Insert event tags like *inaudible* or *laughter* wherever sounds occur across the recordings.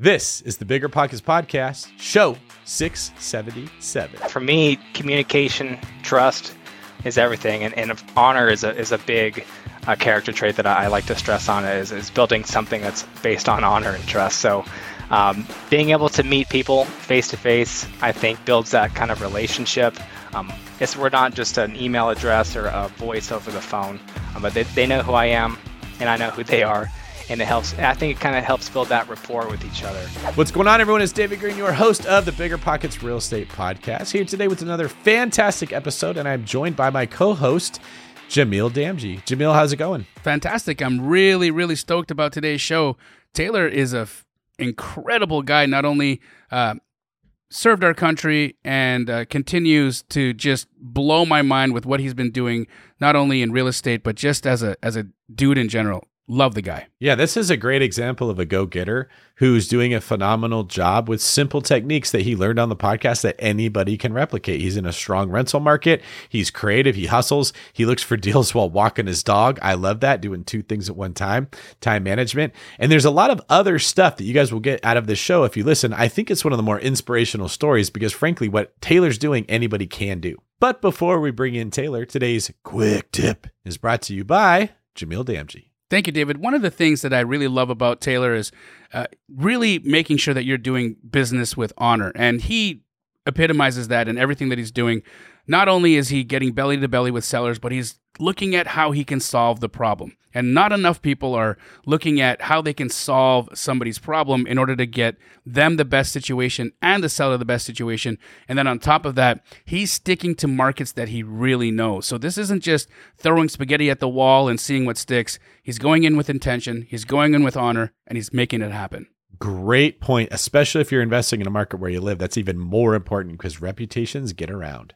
This is the Bigger Pockets Podcast, show 677. For me, communication, trust is everything, and, and honor is a, is a big uh, character trait that I, I, like to stress on is, is building something that's based on honor and trust. So, um, being able to meet people face to face, I think, builds that kind of relationship. Um, it's, we're not just an email address or a voice over the phone, um, but they, they know who I am, and I know who they are and it helps. I think it kind of helps build that rapport with each other. What's going on, everyone? It's David Greene, your host of the Bigger Pockets Real Estate Podcast, here today with another fantastic episode, and I'm joined by my co-host. Jamil Damji. Jamil, how's it going? Fantastic. I'm really, really stoked about today's show. Taylor is a f- incredible guy. Not only uh, served our country and uh, continues to just blow my mind with what he's been doing, not only in real estate but just as a as a dude in general. Love the guy. Yeah, this is a great example of a go getter who's doing a phenomenal job with simple techniques that he learned on the podcast that anybody can replicate. He's in a strong rental market. He's creative. He hustles. He looks for *laughs* deals while walking his dog. I love that, doing two things at one time, time management. And there's a lot of other stuff that you guys will get out of this show if you listen. I think it's one of the more inspirational stories because, frankly, what Taylor's doing, anybody can do. But before we bring in Taylor, today's quick tip is brought to you by Jamil Damji. Thank you, David. One of the things that I really love about Taylor is uh, really making sure that you're doing business with honor. And he epitomizes that in everything that he's doing. Not only is he getting belly to belly with sellers, but he's looking at how he can solve the problem. And not enough people are looking at how they can solve somebody's problem in order to get them the best situation and the seller the best situation. And then on top of that, he's sticking to markets that he really knows. So this isn't just throwing spaghetti at the wall and seeing what sticks. He's going in with intention, he's going in with honor, and he's making it happen. Great point, especially if you're investing in a market where you live. That's even more important because reputations get around.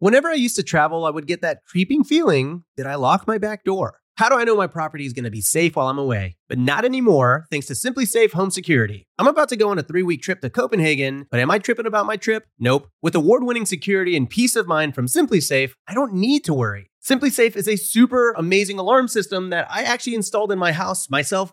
Whenever I used to travel, I would get that creeping feeling that I locked my back door. How do I know my property is going to be safe while I'm away? But not anymore, thanks to SimpliSafe Home Security. I'm about to go on a three week trip to Copenhagen, but am I tripping about my trip? Nope. With award winning security and peace of mind from SimpliSafe, I don't need to worry. SimpliSafe is a super amazing alarm system that I actually installed in my house myself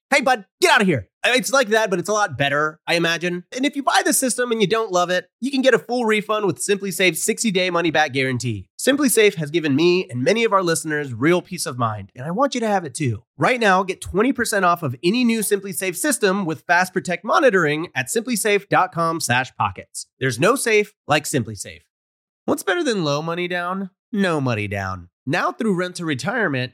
hey, bud, get out of here. It's like that, but it's a lot better, I imagine. And if you buy the system and you don't love it, you can get a full refund with SimpliSafe's 60-day money-back guarantee. SimpliSafe has given me and many of our listeners real peace of mind, and I want you to have it too. Right now, get 20% off of any new SimpliSafe system with Fast Protect monitoring at simplisafe.com/pockets. There's no safe like SimpliSafe. What's better than low money down? No money down. Now through Rent to Retirement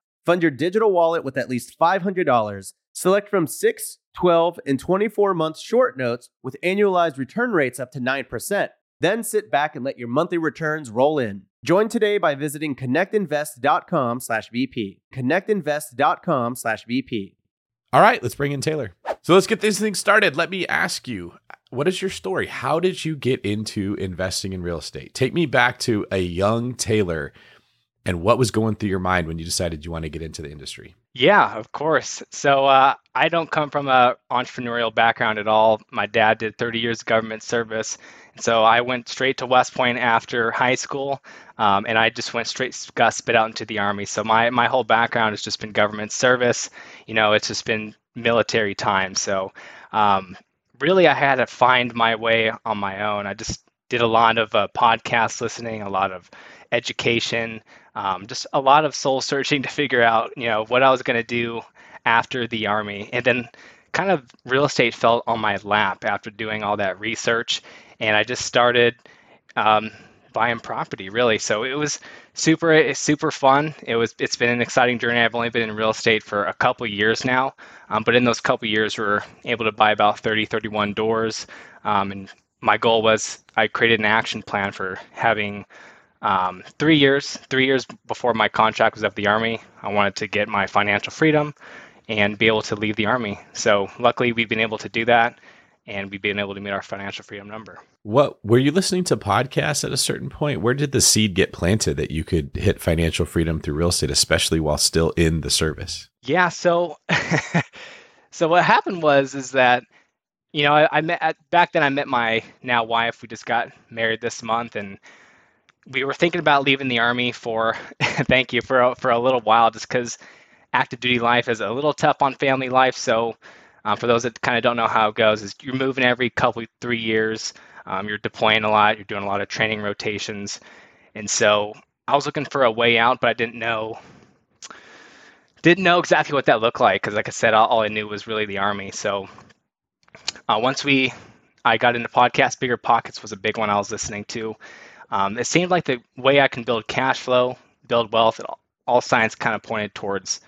Fund your digital wallet with at least $500. Select from 6, 12, and 24 month short notes with annualized return rates up to 9%. Then sit back and let your monthly returns roll in. Join today by visiting connectinvest.com/bp. connectinvest.com/vp. All right, let's bring in Taylor. So let's get this thing started. Let me ask you, what is your story? How did you get into investing in real estate? Take me back to a young Taylor and what was going through your mind when you decided you want to get into the industry? Yeah, of course. So uh, I don't come from an entrepreneurial background at all. My dad did 30 years of government service, so I went straight to West Point after high school, um, and I just went straight got spit out into the army. So my my whole background has just been government service. You know, it's just been military time. So um, really, I had to find my way on my own. I just did a lot of uh, podcast listening, a lot of education, um, just a lot of soul searching *laughs* to figure out, you know, what I was going to do after the army, and then kind of real estate fell on my lap after doing all that research, and I just started um, buying property really. So it was super super fun. It was it's been an exciting journey. I've only been in real estate for a couple years now, um, but in those couple years, we were able to buy about 30, 31 doors, um, and my goal was I created an action plan for having um, three years, three years before my contract was up the Army, I wanted to get my financial freedom and be able to leave the Army. So luckily, we've been able to do that, and we've been able to meet our financial freedom number. What were you listening to podcasts at a certain point? Where did the seed get planted that you could hit financial freedom through real estate, especially while still in the service? Yeah. So, *laughs* so what happened was is that you know I, I met back then I met my now wife. We just got married this month, and we were thinking about leaving the army for *laughs* thank you for a, for a little while just because active duty life is a little tough on family life. So um, for those that kind of don't know how it goes is you're moving every couple three years. Um, you're deploying a lot you're doing a lot of training rotations. And so i was looking for a way out but i didn't know didn't know exactly what that looked like because like i said all, all, i knew was really the army. So uh, once we i got into podcast bigger pockets was a big one i was listening to um, it seemed like the way I can build cash flow, build wealth, all, all signs kind of pointed towards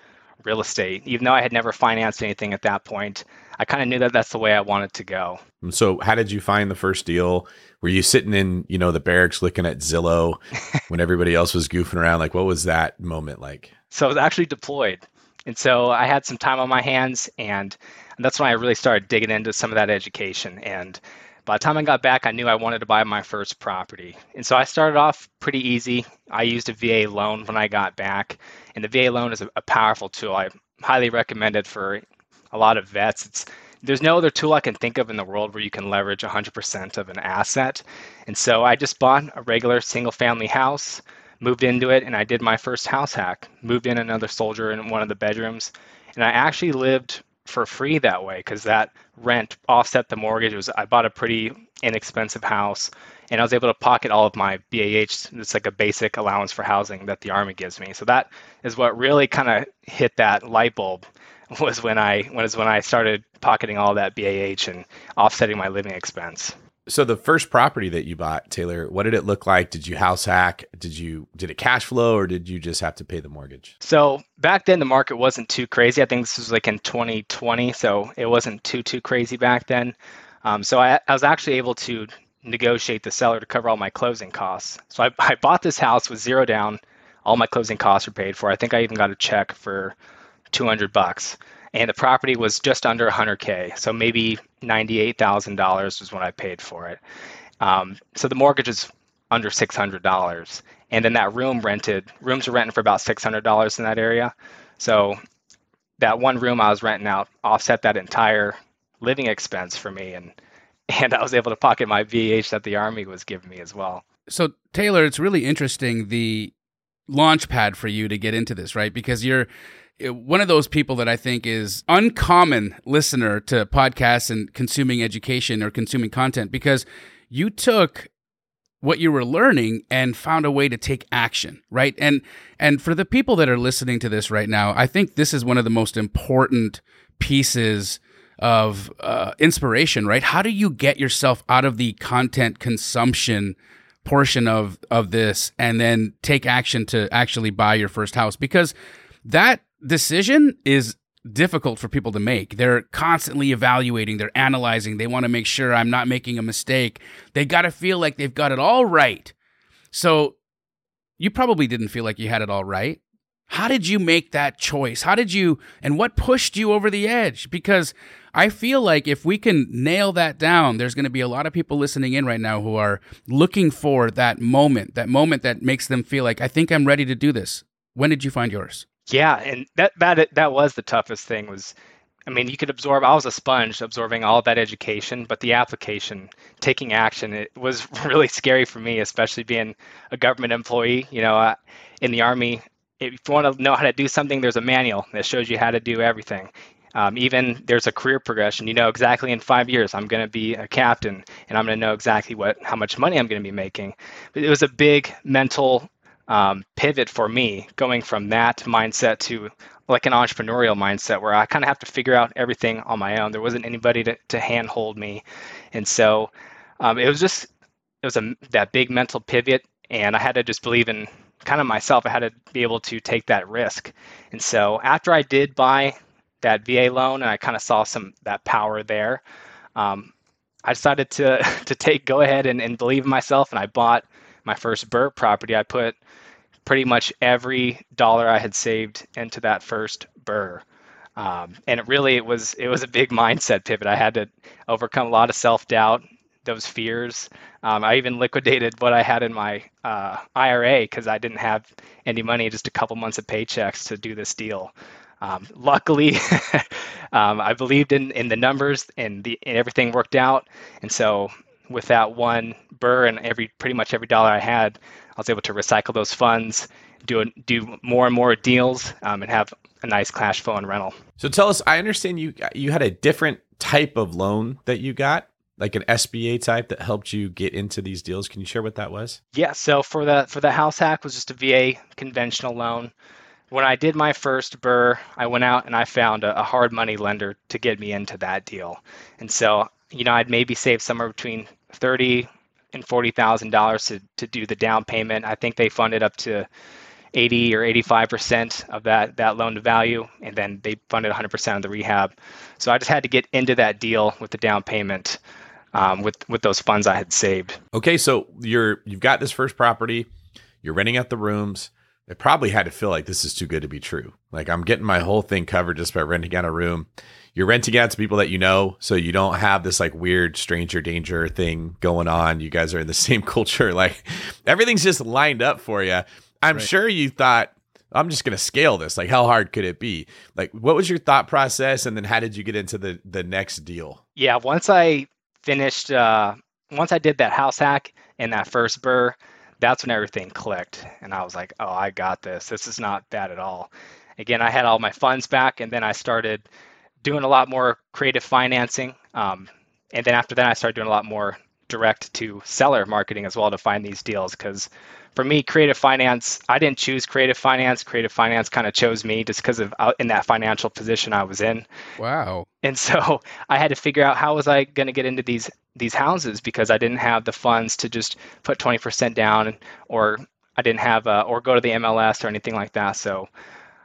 real estate. Even though I had never financed anything at that point, I kind of knew that that's the way I wanted to go. So, how did you find the first deal? Were you sitting in, you know, the barracks looking at Zillow *laughs* when everybody else was goofing around? Like, what was that moment like? So, I was actually deployed. And so I had some time on my hands, and that's when I really started digging into some of that education. And by the time I got back, I knew I wanted to buy my first property. And so I started off pretty easy. I used a VA loan when I got back, and the VA loan is a, a powerful tool. I highly recommend it for a lot of vets. It's there's no other tool I can think of in the world where you can leverage 100% of an asset. And so I just bought a regular single family house, moved into it, and I did my first house hack. Moved in another soldier in one of the bedrooms, and I actually lived for free that way because that rent offset the mortgage. It was I bought a pretty inexpensive house and I was able to pocket all of my BAH. It's like a basic allowance for housing that the Army gives me. So that is what really kind of hit that light bulb *laughs* was when I was when I started pocketing all that BAH and offsetting my living expense. So the first property that you bought, Taylor, what did it look like? Did you house hack? Did you did it cash flow or did you just have to pay the mortgage? So back then the market wasn't too crazy. I think this was like in 2020, so it wasn't too too crazy back then. Um, so I, I was actually able to negotiate the seller to cover all my closing costs. So I, I bought this house with zero down. All my closing costs were paid for. I think I even got a check for 200 bucks and the property was just under 100k so maybe $98000 was what i paid for it. Um, so the mortgage is under $600 and then that room rented rooms are renting for about $600 in that area. So that one room i was renting out offset that entire living expense for me and *laughs* and i was able to pocket my BAH that the army was giving me as well. So taylor it's really interesting the launch pad for you to get into this right? Because you're one of those people that I think is uncommon listener to podcasts and consuming education or consuming content because you took what you were learning and found a way to take action, right? And and for the people that are listening to this right now, I think this is one of the most important pieces of uh, inspiration, right? How do you get yourself out of the content consumption portion of of this and then take action to actually buy your first house? Because that decision is difficult for people to make. They're constantly evaluating, they're analyzing, they want to make sure I'm not making a mistake. They got to feel like they've got it all right. So you probably didn't feel like you had it all right. How did you make that choice? How did you, and what pushed you over the edge? Because I feel like if we can nail that down, there's going to be a lot of people listening in right now who are looking for that moment, that moment that makes them feel like, I think I'm ready to do this. When did you find yours? Yeah, and that that that was the toughest thing was I mean, you could absorb. I was a sponge absorbing all that education, but the application, taking action, it was *laughs* really scary for me, especially being a government employee. You know, in the army, if you want to know how to do something, there's a manual that shows you how to do everything. Um, even there's a career progression. You know exactly in five years I'm going to be a captain, and I'm going to know exactly what how much money I'm going to be making. But it was a big mental um, pivot for me, going from that mindset to like an entrepreneurial mindset where I kind of have to figure out everything on my own. There wasn't anybody to, to handhold me, and so um, it was just it was a that big mental pivot, and I had to just believe in kind of myself. I had to be able to take that risk. And so after I did buy that VA loan and I kind of saw some that power there, um, I decided to *laughs* to take go ahead and, and believe in myself and I bought my first BRRRR property. I put pretty much every dollar I had saved into that first BRRRR. Um, and it really it was it was a big *laughs* mindset pivot. I had to overcome a lot of self doubt, those fears. Um, I even liquidated what I had in my uh, IRA because I didn't have any money, just a couple months of paychecks to do this deal. Um, luckily, *laughs* um, I believed in, in the numbers and, the, and everything worked out. And so, with that one BRRRR and every pretty much every dollar I had, I was able to recycle those funds, do do more and more deals, um, and have a nice cash flow and rental. So tell us, I understand you you had a different type of loan that you got like an SBA type that helped you get into these deals. Can you share what that was? Yeah, so for the for the house hack was just a VA conventional loan. When I did my first BRRRR, I went out and I found a, a hard money lender to get me into that deal. And so, you know, I'd maybe save somewhere between thirty and forty thousand dollars to to do the down payment. I think they funded up to 80 or 85 percent of that that loan to value, and then they funded 100 percent of the rehab. So I just had to get into that deal with the down payment um, with with those funds I had saved. Okay, so you're you've got this first property, you're renting out the rooms. It probably had to feel like this is too good to be true. Like I'm getting my whole thing covered just by renting out a room. You're renting out to people that you know, so you don't have this like weird stranger danger thing going on. You guys are in the *laughs* same culture. Like everything's just lined up for you. I'm right. sure you thought, I'm just going to scale this. Like, how hard could it be? Like, what was your thought process? And then how did you get into the, the next deal? Yeah. Once I finished uh, once I did that house hack and that first BRRRR, that's when everything clicked, and I was like, "Oh, I got this. This is not bad at all." Again, I had all my funds back, and then I started doing a lot more creative financing. Um, and then after that, I started doing a lot more direct to seller marketing as well to find these deals because for me creative finance i didn't choose creative finance. Creative finance kind of chose me just because of uh, in that financial position i was in. Wow. And so *laughs* i had to figure out how was i going to get into these these houses because i didn't have the funds to just put 20% down or i didn't have a, or go to the mls or anything like that. So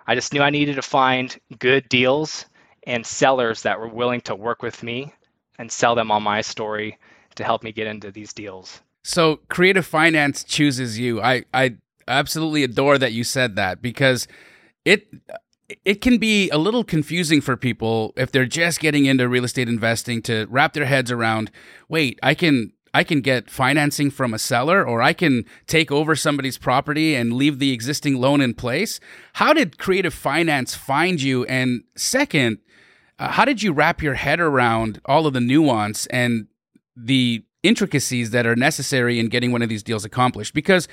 i just knew i needed to find good deals and sellers that were willing to work with me and sell them on my story to help me get into these deals so creative finance chooses you. I I absolutely adore that you said that because it it can be a little confusing for people if they're just getting into real estate investing to wrap their heads around, wait, I can I can get financing from a seller or I can take over somebody's property and leave the existing loan in place. How did creative finance find you and second, uh, how did you wrap your head around all of the nuance and the intricacies that are necessary in getting one of these deals accomplished? Because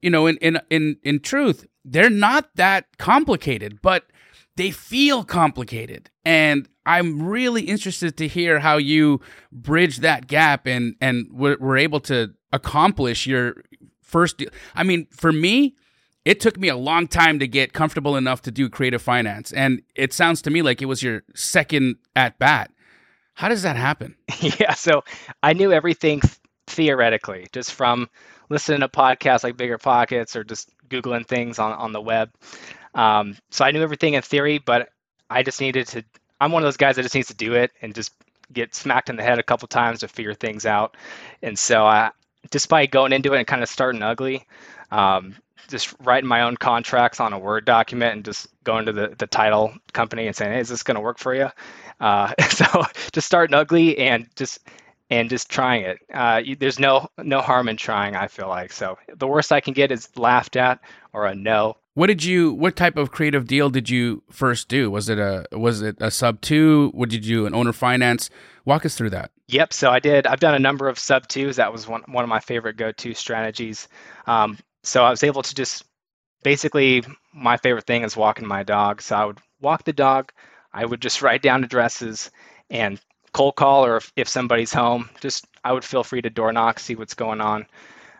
you know in in in in truth they're not that complicated but they feel complicated. And i'm really interested to hear how you bridge that gap and and were, able to accomplish your first deal. I mean for me it took me a long time to get comfortable enough to do creative finance and it sounds to me like it was your second at bat How does that happen? *laughs* yeah, so I knew everything theoretically, just from listening to podcasts like Bigger Pockets or just Googling things on, on the web. Um, so I knew everything in theory, but I just needed to. I'm one of those guys that just needs to do it and just get smacked in the head a couple times to figure things out. And so I, just by going into it and kind of starting ugly, um, just writing my own contracts on a Word document and just going to the, the title company and saying, hey, is this going to work for you? Uh, *laughs* so just starting ugly and just and just trying it. Uh, you, there's no no harm in trying. I feel like so. The worst I can get is laughed at or a no. What did you? What type of creative deal did you first do? Was it a was it a sub two? What did you do? An owner finance? Walk us through that. Yep. So I did. I've done a number of sub twos. That was one one of my favorite go to strategies. Um, so I was able to just basically my favorite thing is walking my dog. So I would walk the dog. I would just write down addresses and cold call, or if, if somebody's home, just I would feel free to door knock, see what's going on.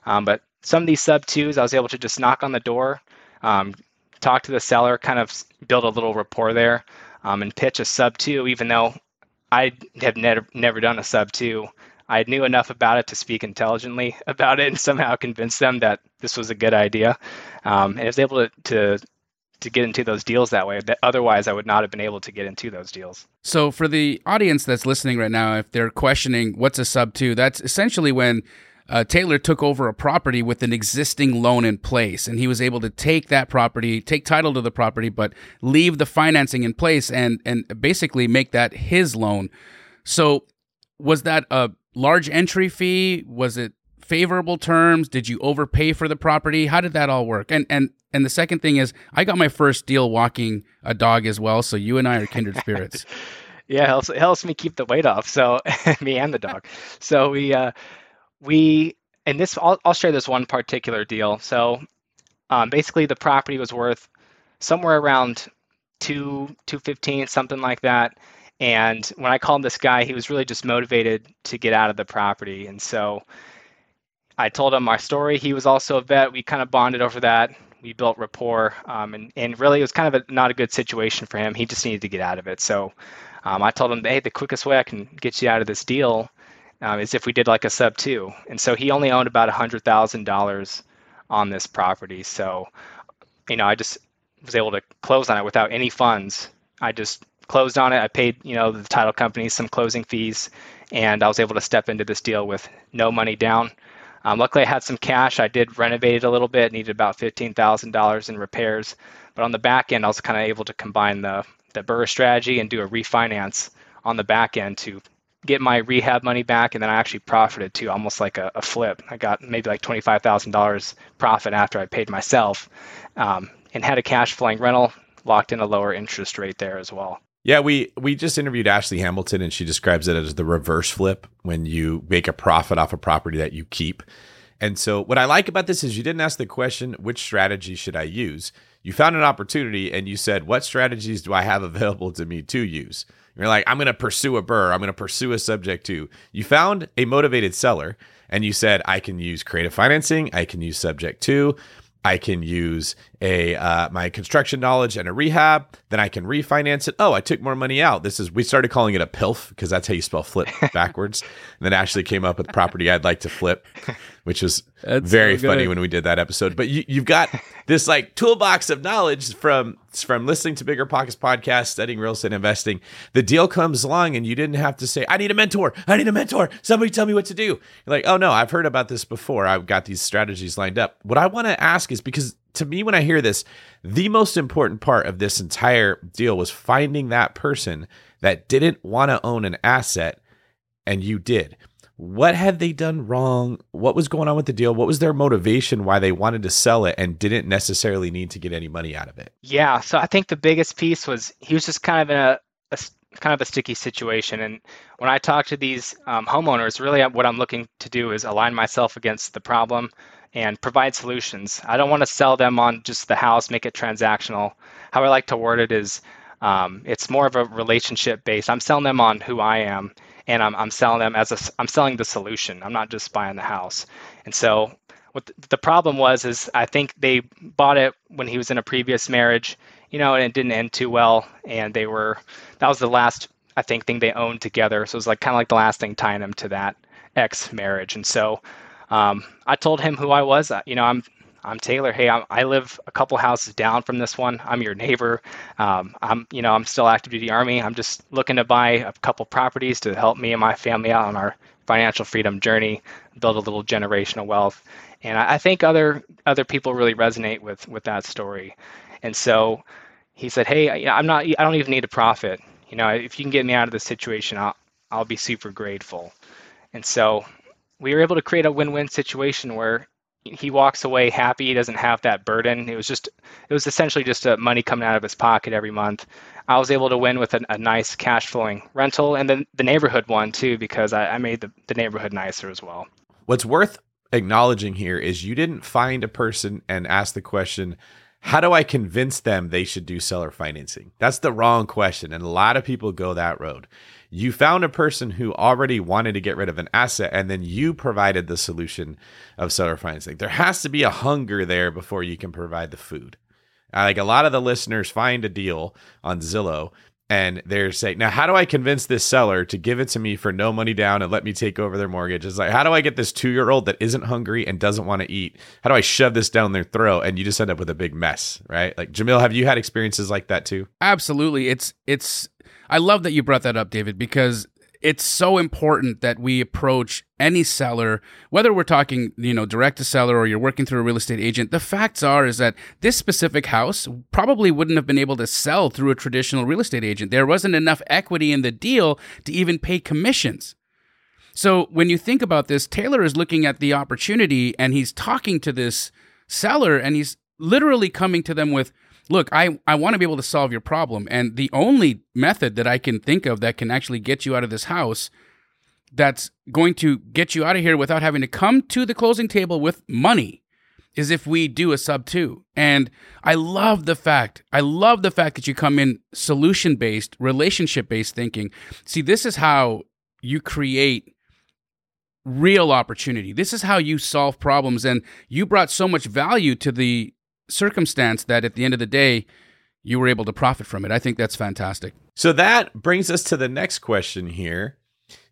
Um, but some of these sub twos, I was able to just knock on the door, um, talk to the seller, kind of build a little rapport there, um, and pitch a sub two, even though I have never never done a sub two. I knew enough about it to speak intelligently about it and somehow convince them that this was a good idea. Um, and I was able to, to to get into those deals that way. That otherwise, I would not have been able to get into those deals. So, for the audience that's listening right now, if they're questioning what's a sub two, that's essentially when uh, Taylor took over a property with an existing loan in place, and he was able to take that property, take title to the property, but leave the financing in place and and basically make that his loan. So, was that a large entry fee? Was it favorable terms? Did you overpay for the property? How did that all work? And and and the second thing is, I got my first deal walking a dog as well. So you and I are kindred *laughs* spirits. yeah, it helps, it helps me keep the weight off. So *laughs* me and the dog. So we uh, we and this I'll, I'll share this one particular deal. So um, basically, the property was worth somewhere around two two fifteen, something like that. And when I called this guy, he was really just motivated to get out of the property. And so I told him our story. He was also a vet. We kind of bonded over that. We built rapport, um, and and really it was kind of a, not a good situation for him. He just needed to get out of it. So um, I told him, hey, the quickest way I can get you out of this deal um, is if we did like a sub two. And so he only owned about a hundred thousand dollars on this property. So you know, I just was able to close on it without any funds. I just closed on it. I paid, you know, the title company some closing fees, and I was able to step into this deal with no money down. Um, luckily, I had some cash. I did renovate it a little bit, needed about $15,000 in repairs. But on the back end, I was kind of able to combine the, the BRRRR strategy and do a refinance on the back end to get my rehab money back. And then I actually profited too, almost like a, a flip. I got maybe like $25,000 profit after I paid myself um, and had a cash flowing rental, locked in a lower interest rate there as well. Yeah, we we just interviewed Ashley Hamilton and she describes it as the reverse flip when you make a profit off a property that you keep. And so what I like about this is you didn't ask the question which strategy should I use? You found an opportunity and you said what strategies do I have *laughs* available to me to use? You're like I'm going to pursue a BRRRR, I'm going to pursue a subject to. You found a motivated seller and you said I can use creative financing, I can use subject to, I can use a uh, my construction knowledge and a rehab. Then I can refinance it. Oh, I took more money out. This is we started calling it a PILF because that's how you spell flip *laughs* backwards. and then Ashley came up with property I'd like to flip, which was that's very so funny when we did that episode. But you, you've got this like toolbox of knowledge from from listening to Bigger Pockets podcast, studying real estate investing. The deal comes along and you didn't have to say, "I need a mentor. I need a mentor. Somebody tell me what to do." You're like, "Oh no, I've heard about this before. I've got these strategies lined up." What I want to ask is because to me, when I hear this, the most important part of this entire deal was finding that person that didn't want to own an asset and you did. What had they done wrong? What was going on with the deal? What was their motivation why they wanted to sell it and didn't necessarily need to get any money out of it? Yeah, so I think the biggest piece was he was just kind of in a, a kind of a sticky situation. And when I talk to these um, homeowners, really what I'm looking to do is align myself against the problem and provide solutions. I don't want to sell them on just the house, make it transactional. How I like to word it is um, it's more of a relationship based. I'm selling them on who I am, and I'm, I'm selling them as a, I'm selling the solution. I'm not just buying the house. And so what the problem was is I think they bought it when he was in a previous marriage, you know, and it didn't end too well. And they were that was the last I think thing they owned together. So it was like kind of like the last thing tying them to that ex marriage. And so um, I told him who I was. You know, I'm I'm Taylor. Hey, I'm, i live a couple houses down from this one. I'm your neighbor. Um, I'm, you know, I'm still active duty army. I'm just looking to buy a couple properties to help me and my family out on our financial freedom journey, build a little generational wealth. And I, I think other other people really resonate with with that story. And so he said, "Hey, I'm not. I don't even need a profit. You know, if you can get me out of this situation, I'll I'll be super grateful." And so we were able to create a win-win situation where he walks away happy. He doesn't have that burden. It was just, it was essentially just a money coming out of his pocket every month. I was able to win with a, a nice cash flowing rental and then the neighborhood one too, because I, I made the, the neighborhood nicer as well. What's worth acknowledging here is you didn't find a person and ask the question, how do I convince them they should do seller financing? That's the wrong question. And a lot of people go that road. You found a person who already wanted to get rid of an asset, and then you provided the solution of seller financing. There has to be a hunger there before you can provide the food. Like a lot of the listeners find a deal on Zillow and they're saying, now, how do I convince this seller to give it to me for no money down and let me take over their mortgage? It's like, how do I get this two year old that isn't hungry and doesn't want to eat? How do I shove this down their throat? And you just end up with a big mess, right? Like, Jamil, have you had experiences like that too? Absolutely. It's, it's, I love that you brought that up, David, because it's so important that we approach any seller whether we're talking you know direct to seller or you're working through a real estate agent the facts are is that this specific house probably wouldn't have been able to sell through a traditional real estate agent. There wasn't enough equity in the deal to even pay commissions. So when you think about this taylor is looking at the opportunity and he's talking to this seller and he's literally coming to them with look, I, I want to be able to solve your problem. And the only method that I can think of that can actually get you out of this house that's going to get you out of here without having to come to the closing table with money is if we do a sub two. And I love the fact, I love the fact that you come in solution based, relationship based thinking. See, this is how you create real opportunity. This is how you solve problems. And you brought so much value to the circumstance that at the end of the day, you were able to profit from it. I think that's fantastic. So that brings us to the next question here.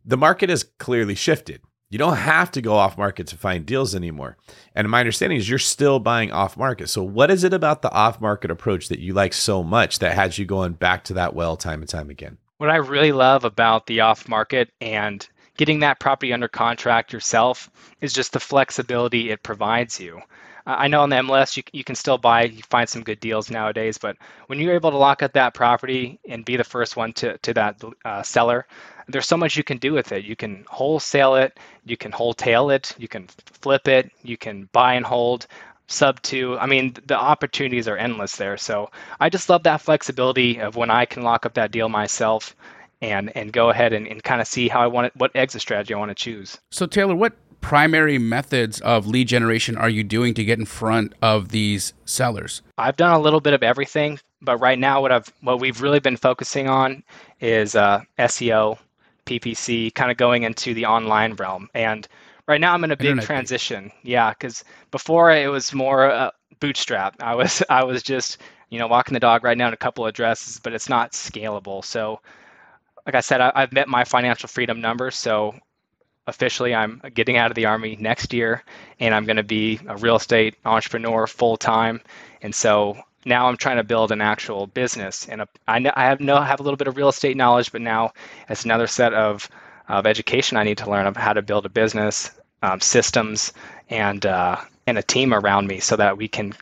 The market has clearly shifted. You don't have to go off market to find deals anymore. And my understanding is you're still buying off market. So, what is it about the off market approach that you like so much that has you going back to that well time and time again? What I really love about the off market and getting that property under contract yourself is just the flexibility it provides you. I know on the MLS you, you can still buy, you find some good deals nowadays, but when you're able to lock up that property and be the first one to, to that uh, seller, there's so much you can do with it. You can wholesale it, you can wholetail it, you can flip it, you can buy and hold, sub two. I mean, the opportunities are endless there. So I just love that flexibility of when I can lock up that deal myself and and go ahead and, and kind of see how I want it, what exit strategy I want to choose. So Taylor, what primary methods of lead generation are you doing to get in front of these sellers? I've done a little bit of everything, but right now what I've what we've really been focusing on is uh, SEO, PPC, kind of going into the online realm. And right now I'm in a big Internet transition. Page. Yeah, because before it was more uh, bootstrap. I was *laughs* I was just you know walking the dog right now in a couple of addresses, but it's not scalable. So like I said, I, have met my financial freedom number, so officially I'm getting out of the army next year and I'm going to be a real estate entrepreneur full time. And so now I'm trying to build an actual business. And a, I, know, I have have a little bit of real estate knowledge, but now it's another set of of education I need to learn of how to build a business, um, systems, and uh, and a team around me so that we can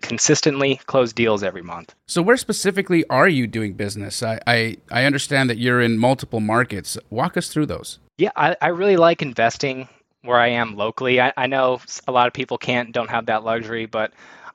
consistently close deals every month. So, where specifically are you doing business? I, I, I understand that you're in multiple markets. Walk us through those. Yeah, I, I really like investing where I am locally. I, I know a lot of people can't, don't have that luxury, but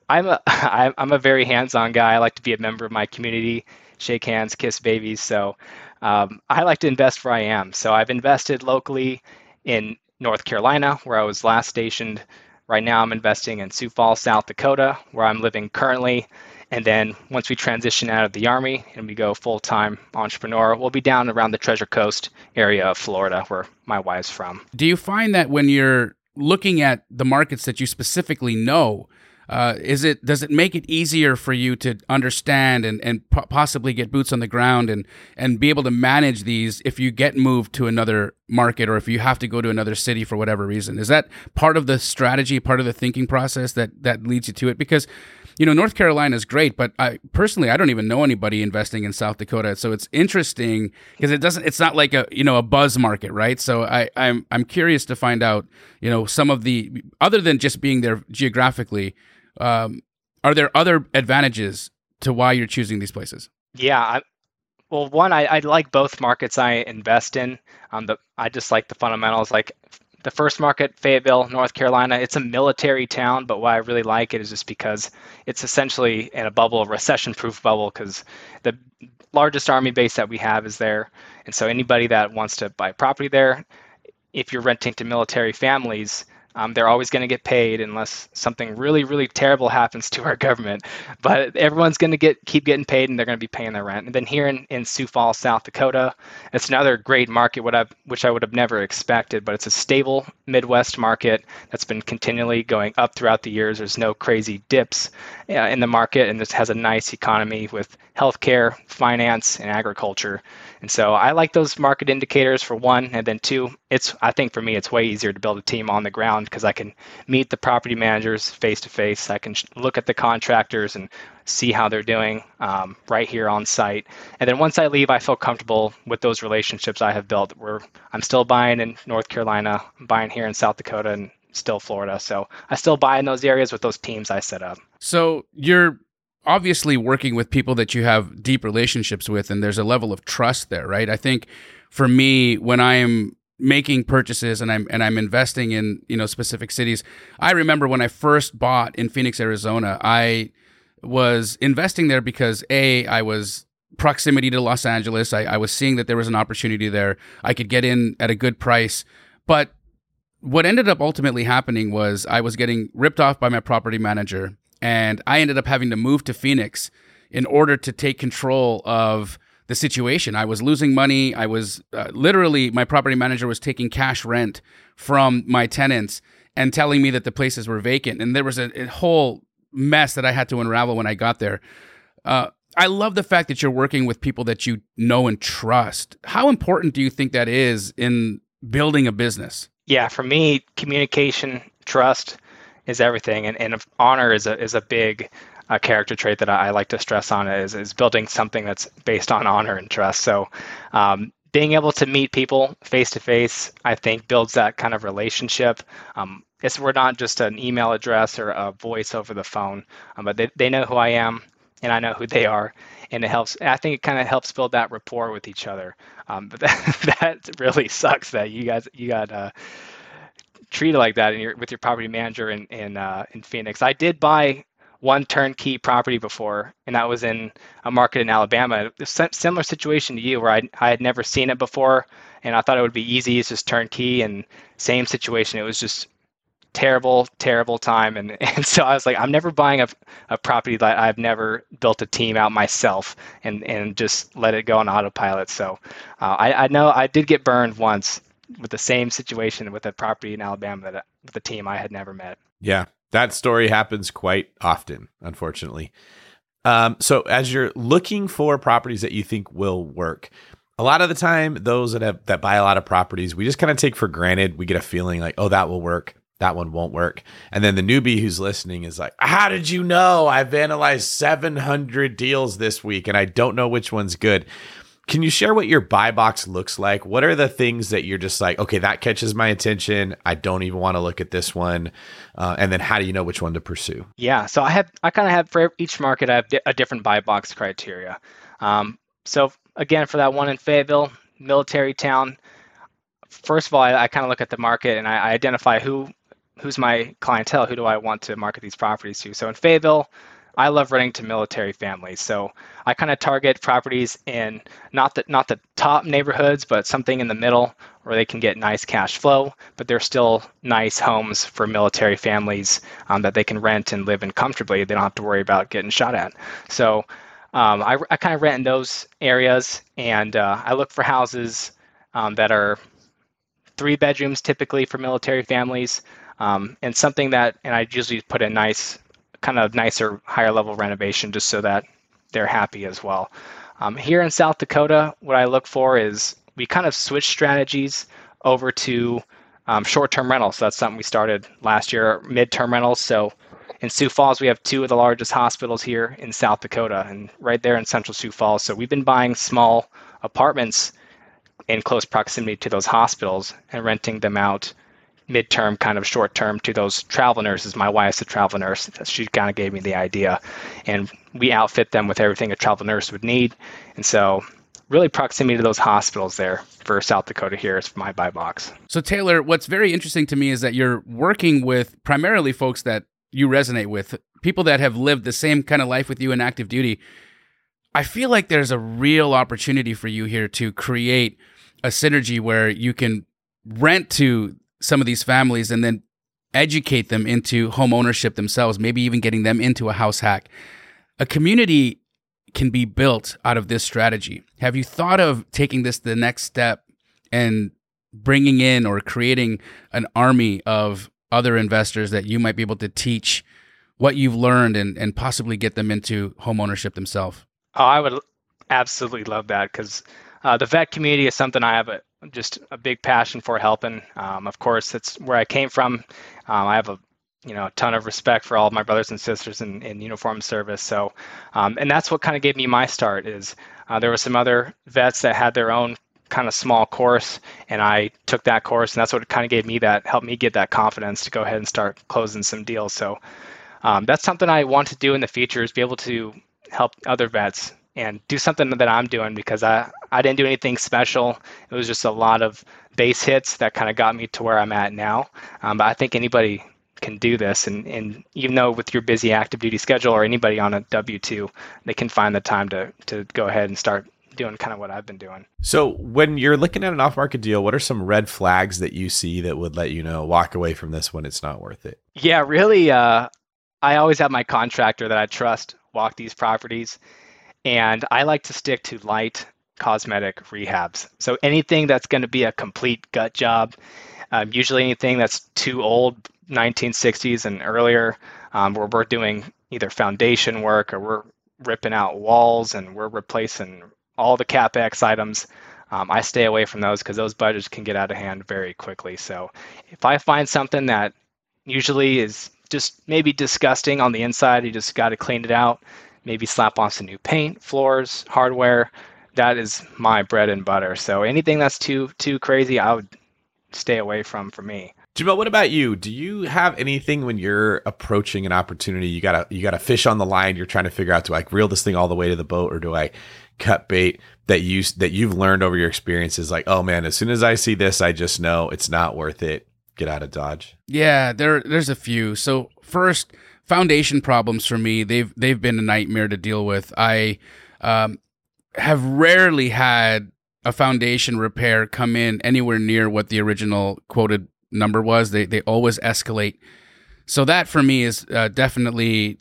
I'm a, *laughs* I'm a very hands-on guy. I like to be a member of my community, shake hands, kiss babies. So um, I like to invest where I am. So I've invested locally in North Carolina, where I was last stationed. Right now, I'm investing in Sioux Falls, South Dakota, where I'm living currently. And then once we transition out of the Army and we go full time entrepreneur, we'll be down around the Treasure Coast area of Florida, where my wife's from. Do you find that when you're looking at the markets that you specifically know, uh, is it does it make it easier for you to understand and and po- possibly get boots on the ground and and be able to manage these if you get moved to another market or if you have to go to another city for whatever reason? Is that part of the strategy, part of the thinking process that that leads you to it? Because you know North Carolina is great, but I personally I don't even know anybody investing in South Dakota, so it's interesting because it doesn't. It's not like a you know a buzz market, right? So I I'm I'm curious to find out you know some of the other than just being there geographically, um, are there other advantages to why you're choosing these places? Yeah, I, well, one, I, I like both markets I invest in. Um, the I just like the fundamentals. Like the first market, Fayetteville, North Carolina, it's a military town, but why I really like it is just because it's essentially in a bubble, a recession-proof bubble, because the largest army base that we have is there, and so anybody that wants to buy property there, if you're renting to military families, um, they're always going to get paid unless something really, really terrible happens to our government. But everyone's going to get keep getting paid, and they're going to be paying their rent. And then here in, in Sioux Falls, South Dakota, it's another great market, what I which I would have never expected. But it's a stable Midwest market that's been continually going up throughout the years. There's no crazy dips uh, in the market, and this has a nice economy with healthcare, finance, and agriculture. And so I like those market indicators for one, and then two, it's I think for me it's way easier to build a team on the ground because I can meet the property managers face to face. I can look at the contractors and see how they're doing um, right here on site. And then once I leave, I feel comfortable with those relationships I have built. Where I'm still buying in North Carolina, I'm buying here in South Dakota, and still Florida. So I still buy in those areas with those teams I set up. So you're obviously working with people that you have deep relationships with and there's a level of trust there right? I think for me when i am making purchases and i'm and i'm investing in you know specific cities i remember when i first bought in phoenix arizona i was investing there because a i was proximity to los angeles. I, I was seeing that there was an opportunity there. I could get in at a good price. But what ended up ultimately happening was i was getting ripped off by my property manager and I ended up having to move to Phoenix in order to take control of the situation. I was losing money. I was uh, literally, my property manager was taking cash rent from my tenants and telling me that the places were vacant. And there was a, a whole mess that I had to unravel when I got there. Uh, I love the fact that you're working with people that you know and trust. How important do you think that is in building a business? Yeah, for me, communication, trust, is everything, and, and honor is a is a big uh, character trait that I, I, like to stress on is is building something that's based on honor and trust. So. Um, being able to meet people face to face, I think, builds that kind of relationship. Um, it's we're not just an email address or a voice over the phone, um, but they, they know who I am and I know who they are, and it helps. I think it kind of helps build that rapport with each other. Um, but that, *laughs* that really sucks that you guys you got uh, treated like that in your, with your property manager in in, uh, in Phoenix. I did buy one turnkey property before, and that was in a market in Alabama. Similar situation to you, where I I had never seen it before, and I thought it would be easy. It's just turnkey, and same situation. It was just terrible, terrible time, and *laughs* and so I was like, I'm never buying a a property that I've never built a team out myself, and and just let it go on autopilot. So uh, I I know I did get burned once with the same situation with a property in Alabama that with a team I had never met. Yeah, that story happens quite often, unfortunately. Um, so as you're looking for properties that you think will work, a lot of the time, those that have that buy a lot of properties, we just kind of take for granted. We get a feeling like, oh, that will work. That one won't work. And then the newbie who's listening is like, how did you know? I've analyzed 700 deals this week and I don't know which one's good. Can you share what your buy box looks like? What are the things that you're just like, okay, that catches my attention. I don't even want to look at this one. Uh, and then how do you know which one to pursue? Yeah, so I have, I kind of have for each market, I have a different buy box criteria. Um, so again, for that one in Fayetteville, military town. First of all, I, I kind of look at the market and I, I identify who who's my clientele. Who do I want to market these properties to? So in Fayetteville, I love renting to military families. So I kind of target properties in not the not the top neighborhoods, but something in the middle where they can get nice cash flow, but they're still nice homes for military families um, that they can rent and live in comfortably. They don't have to worry about getting shot at. So um, I, I kind of rent in those areas, and uh, I look for houses um, that are three bedrooms typically for military families, um, and something that, and I usually put a nice kind of nicer, higher level renovation, just so that they're happy as well. Um, here in South Dakota, what I look for is we kind of switch strategies over to um, short-term rentals. So that's something we started last year, mid-term rentals. So in Sioux Falls, we have two of the largest hospitals here in South Dakota, and right there in Central Sioux Falls. So we've been buying small apartments in close proximity to those hospitals and renting them out midterm, kind of short term to those travel nurses. My wife's a travel nurse. She kind of gave me the idea. And we outfit them with everything a travel nurse would need. And so, really, proximity to those hospitals there for South Dakota here is my buy box. So, Taylor, what's very interesting to me is that you're working with primarily folks that you resonate with, people that have lived the same kind of life with you in active duty. I feel like there's a real opportunity for you here to create a synergy where you can rent to some of these families and then educate them into home ownership themselves, maybe even getting them into a house hack. A community can be built out of this strategy. Have you thought of taking this the next step and bringing in or creating an army of other investors that you might be able to teach what you've learned and, and possibly get them into home ownership themselves? Oh, I would absolutely love that because uh, the vet community is something I have a, just a big passion for helping. Um, of course, that's where I came from. Um, I have a you know a ton of respect for all of my brothers and sisters in, in uniform service. So, um, and that's what kind of gave me my start. Is uh, there were some other vets that had their own kind of small course, and I took that course, and that's what kind of gave me that helped me get that confidence to go ahead and start closing some deals. So. Um, that's something I want to do in the future is be able to help other vets and do something that I'm doing because I, I didn't do anything special. It was just a lot of base hits that kind of got me to where I'm at now. Um, but I think anybody can do this. And, and even though with your busy active duty schedule or anybody on a W 2, they can find the time to, to go ahead and start doing kind of what I've been doing. So when you're looking at an off market deal, what are some red flags that you see that would let you know walk away from this when it's not worth it? Yeah, really. Uh, I always have my contractor that I trust walk these properties and I like to stick to light cosmetic rehabs. So anything that's going to be a complete gut job, um, usually anything that's too old, 1960s and earlier, um, where we're doing either foundation work or we're ripping out walls and we're replacing all the capex items. Um, I stay away from those because those budgets can get out of hand very quickly. So if I find something that usually is just maybe disgusting on the inside, you just got to clean it out maybe slap on some new paint, floors, hardware. That is my bread and butter. So anything that's too too crazy, I would stay away from for me. Jamil, what about you? Do you have anything when you're approaching an opportunity? You got a you got a fish on the line. You're trying to figure out do I reel this thing all the way to the boat or do I cut bait that you that you've learned over your experiences? Like, oh man, as soon as I see this, I just know it's not worth it. Get out of Dodge. Yeah, there there's a few. So first, foundation problems for me they've they've been a nightmare to deal with. I um, have rarely had a foundation repair come in anywhere near what the original quoted number was. They they always escalate. So that for me is uh, definitely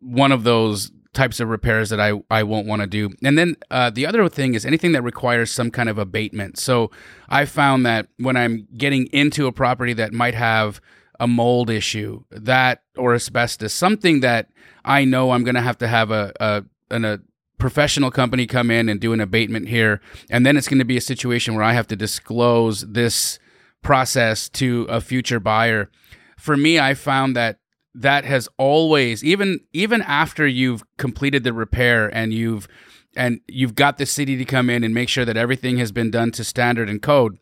one of those types of repairs that I, I won't want to do. And then uh, the other thing is anything that requires some kind of abatement. So I found that when I'm getting into a property that might have a mold issue, that or asbestos, something that I know I'm going to have to have a, a, an, a professional company come in and do an abatement here. And then it's going to be a situation where I have to disclose this process to a future buyer. For me, I found that that has always even even after you've completed the repair and you've and you've got the city to come in and make sure that everything has been done to standard and code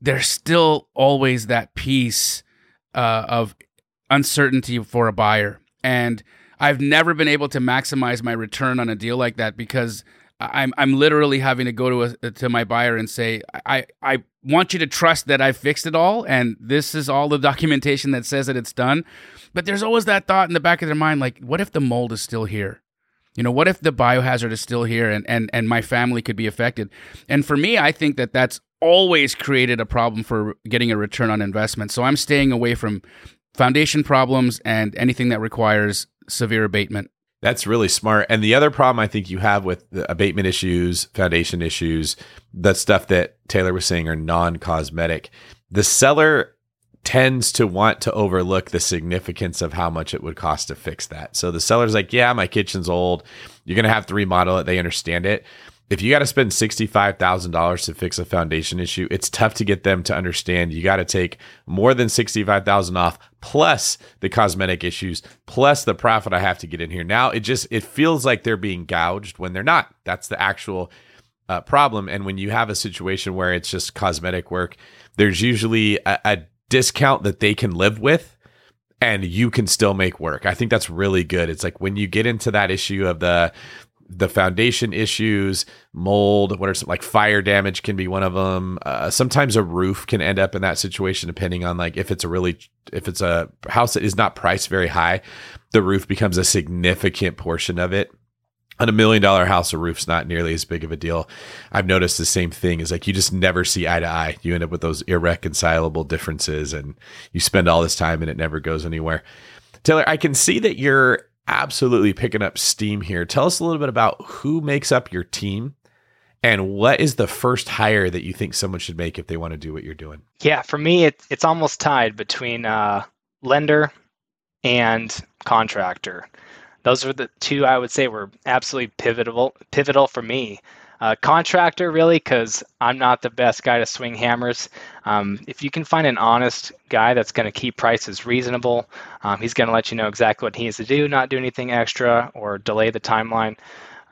there's still always that piece uh, of uncertainty for a buyer. And I've never been able to maximize my return on a deal like that because I'm I'm literally having to go to a, to my buyer and say I I want you to trust that I fixed it all and this is all the *laughs* documentation that says that it's done. But there's always that thought in the back of their mind like what if the mold is still here? You know, what if the biohazard is still here and and and my family could be affected? And for me, I think that that's always created a problem for getting a return on investment. So I'm staying away from foundation problems and anything that requires severe abatement. That's really smart. And the other problem I think you have with the abatement issues, foundation issues, the stuff that Taylor was saying are non cosmetic, the seller tends to want to overlook the significance of how much it would cost to fix that. So the seller's like, yeah, my kitchen's old. You're going to have to remodel it. They understand it. If you got to spend $65,000 to fix a foundation issue, it's tough to get them to understand you got to take more than 65,000 off plus the cosmetic issues plus the profit I have to get in here. Now it just it feels like they're being gouged when they're not. That's the actual uh, problem and when you have a situation where it's just cosmetic work, there's usually a, a discount that they can live with and you can still make work. I think that's really good. It's like when you get into that issue of the the foundation issues, mold, what are some like fire damage can be one of them. Uh, sometimes a roof can end up in that situation depending on like if it's a really if it's a house that is not priced very high, the roof becomes a significant portion of it on a million dollar house, a roof's not nearly as big of a deal. I've noticed the same thing is like you just never see eye to eye. You end up with those irreconcilable differences and you spend all this time and it never goes anywhere. Taylor, I can see that you're absolutely picking up steam here. Tell us a little bit about who makes up your team and what is the first hire that you think someone should make if they want to do what you're doing? Yeah, for me, it, it's almost tied between uh, lender and contractor. Those are the two I would say were absolutely pivotal pivotal for me. Uh, contractor really because i'm not the best guy to swing hammers. Um, if you can find an honest guy that's going to keep prices reasonable um, he's going to let you know exactly what he needs to do not do anything extra or delay the timeline.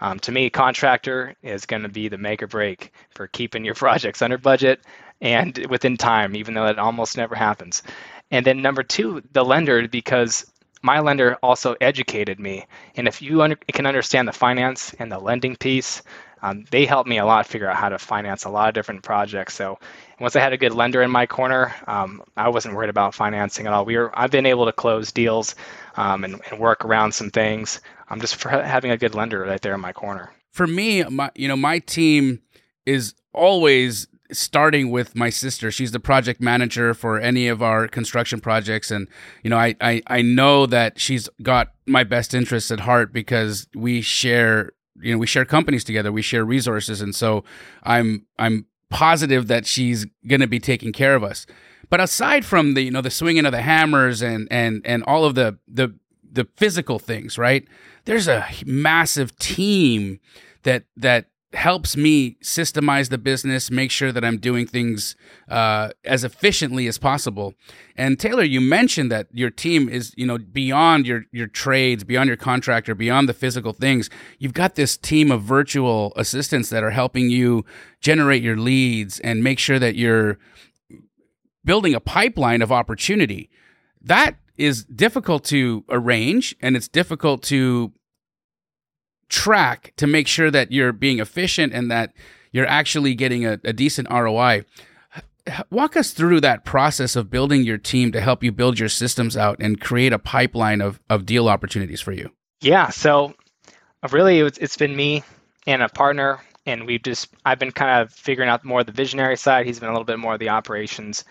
Um, to me contractor is going to be the make or break for keeping your *laughs* projects under budget and within time even though it almost never happens. And then number two the lender because my lender also educated me. And if you under, can understand the finance and the lending piece, um, they helped me a lot figure out how to finance a lot of different projects. So once I had a good lender in my corner, um, I wasn't worried about financing at all. We were I've been able to close deals um, and, and, work around some things. I'm just having a good lender right there in my corner. For me, my you know my team is always starting with my sister. She's the project manager for any of our construction projects. And, you know, I, I, I know that she's got my best interests at heart because we share, you know, we share companies together, we share resources. And so I'm, I'm positive that she's going to be taking care of us. But aside from the, you know, the swinging of the hammers and, and, and all of the, the, the physical things, right? There's a massive team that, that helps me systemize the business, make sure that I'm doing things uh, as efficiently as possible. And Taylor, you mentioned that your team is, you know, beyond your your trades, beyond your contractor, beyond the physical things. You've got this team of virtual assistants that are helping you generate your leads and make sure that you're building a pipeline of opportunity. That is difficult to arrange and it's difficult to track to make sure that you're being efficient and that you're actually getting a, a decent ROI. Walk us through that process of building your team to help you build your systems out and create a pipeline of, of deal opportunities for you. Yeah, so uh, really it's, been me and a partner and we've just I've been kind of figuring out more of the visionary side. He's been a little bit more of the operations.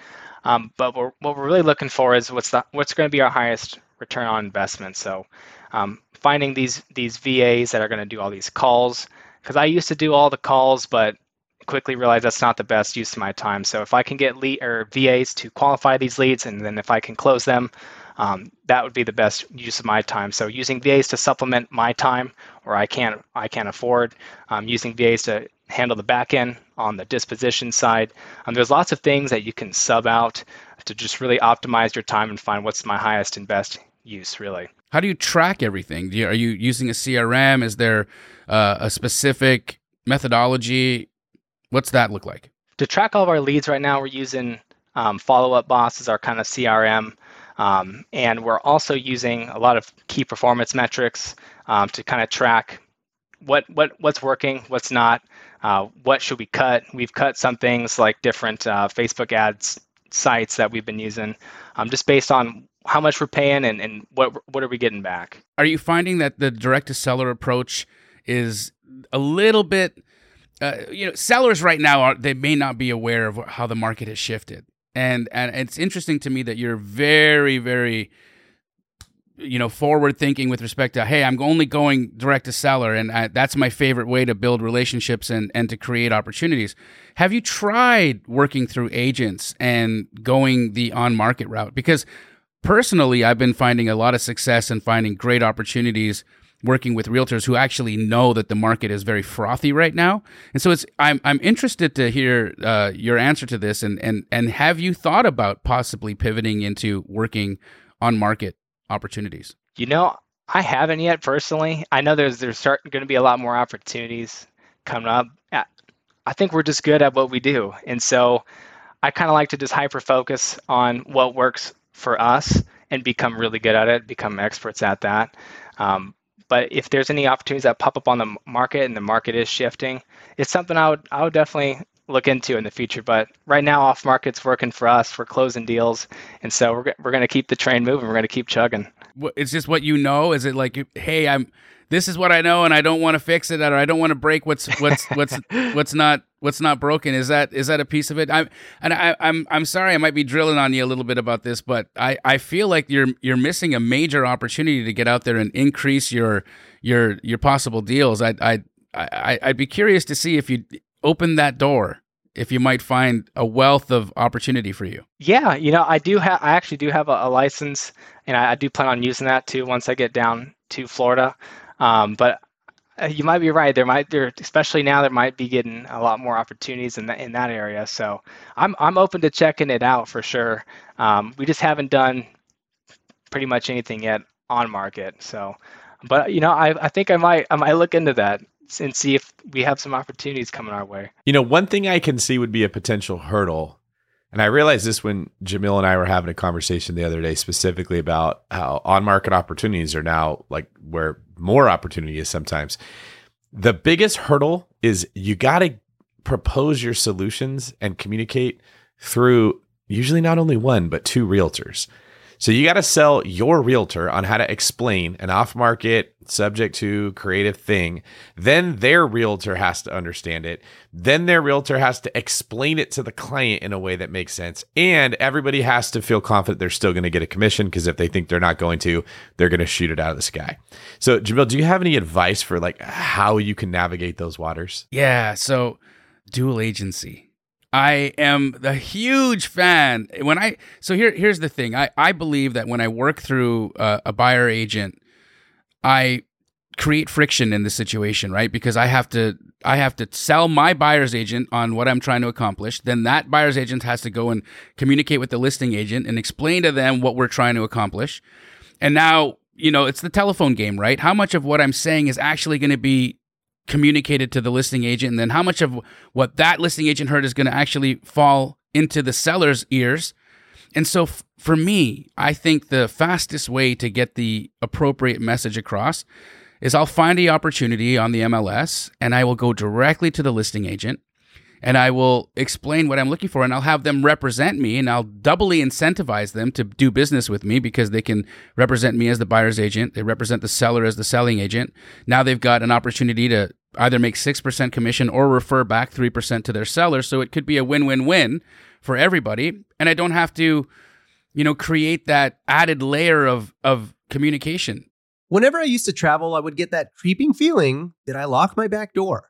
Um, but we're, what we're really looking for is what's the, what's going to be our highest return on investment. So um, finding these these VAs that are going to do all these calls because I used to do all the calls, but quickly realized that's not the best use of my time. So if I can get lead or VAs to qualify these leads, and then if I can close them, um, that would be the best use of my time. So using VAs to supplement my time, or I can't I can't afford um, using VAs to handle the back end on the disposition side. Um, there's lots of things that you can sub out to just really optimize your time and find what's my highest and best use really. How do you track everything? You, are you using a CRM? Is there uh, a specific methodology? What's that look like? To track all of our leads right now, we're using um, Follow Up Boss as our kind of CRM. Um, and we're also using a lot of key performance metrics um, to kind of track what, what what's working, what's not, uh, what should we cut. We've cut some things like different uh, Facebook ads sites that we've been using um, just based on how much we're paying and, and what what are we getting back. Are you finding that the direct to seller approach is a little bit uh, you know sellers right now are they may not be aware of how the market has shifted. And and it's interesting to me that you're very very you know forward thinking with respect to hey i'm only going direct to seller and I, that's my favorite way to build relationships and and to create opportunities. Have you tried working through agents and going the on market route? Because personally i've been finding a lot of success and finding great opportunities working with realtors who actually know that the market is very frothy right now. And so it's I'm I'm interested to hear uh, your answer to this and and and have you thought about possibly pivoting into working on market opportunities? You know, I haven't yet personally. I know there's there's going to be a lot more opportunities coming up. I think we're just good at what we do, and so I kind of like to just hyper focus on what works for us and become really good at it, become experts at that. Um, but if there's any opportunities that pop up on the market and the market is shifting, it's something I would I would definitely look into in the future. But right now, off market's working for us. We're closing deals, and so we're we're going to keep the train moving. We're going to keep chugging. It's just what you know. Is it like, hey, I'm this is what I know, and I don't want to fix it, or I don't want to break what's what's what's *laughs* what's not what's not broken. Is that is that a piece of it? I and I, I'm I'm sorry, I might be drilling on you a little bit about this, but I I feel like you're you're missing a major opportunity to get out there and increase your your your possible deals. I I I I'd be curious to see if you open that door if you might find a wealth of opportunity for you. Yeah, you know, I do have, I actually do have a, a license, and I, I, do plan on using that too once I get down to Florida. Um, but uh, you might be right. There might there, especially now, there might be getting a lot more opportunities in that in that area. So I'm I'm open to checking it out for sure. Um, we just haven't done pretty much anything yet on market. So, but you know, I I think I might I might look into that and see if we have some opportunities coming our way. You know, one thing I can see would be a potential hurdle and I realized this when Jamil and I were having a conversation the other day specifically about how on market opportunities are now like where more opportunities sometimes. The biggest hurdle is you got to propose your solutions and communicate through usually not only one, but two realtors. So you got to sell your realtor on how to explain an off market, subject to creative thing. Then their realtor has to understand it. Then their realtor has to explain it to the client in a way that makes sense. And everybody has to feel confident they're still going to get a commission because if they think they're not going to, they're going to shoot it out of the sky. So, Jamil, do you have any advice for like how you can navigate those waters? Yeah. So, dual agency I am a huge fan. When I so here here's the thing. I I believe that when I work through uh, a buyer agent, I create friction in the situation, right? Because I have to I have to sell my buyer's agent on what I'm trying to accomplish. Then that buyer's agent has to go and communicate with the listing agent and explain to them what we're trying to accomplish. And now, you know, it's the telephone game, right? How much of what I'm saying is actually going to be communicated to the listing agent and then how much of what that listing agent heard is going to actually fall into the seller's ears. And so f- for me i think the fastest way to get the appropriate message across is i'll find the opportunity on the mls and i will go directly to the listing agent and I will explain what I'm looking for and I'll have them represent me and I'll doubly incentivize them to do business with me because they can represent me as the buyer's agent. They represent the seller as the selling agent. Now they've got an opportunity to either make 6% commission or refer back 3% to their seller. So it could be a win win win for everybody. And I don't have to, you know, create that added layer of, of communication. Whenever I used to travel, I would get that creeping feeling that I locked my back door.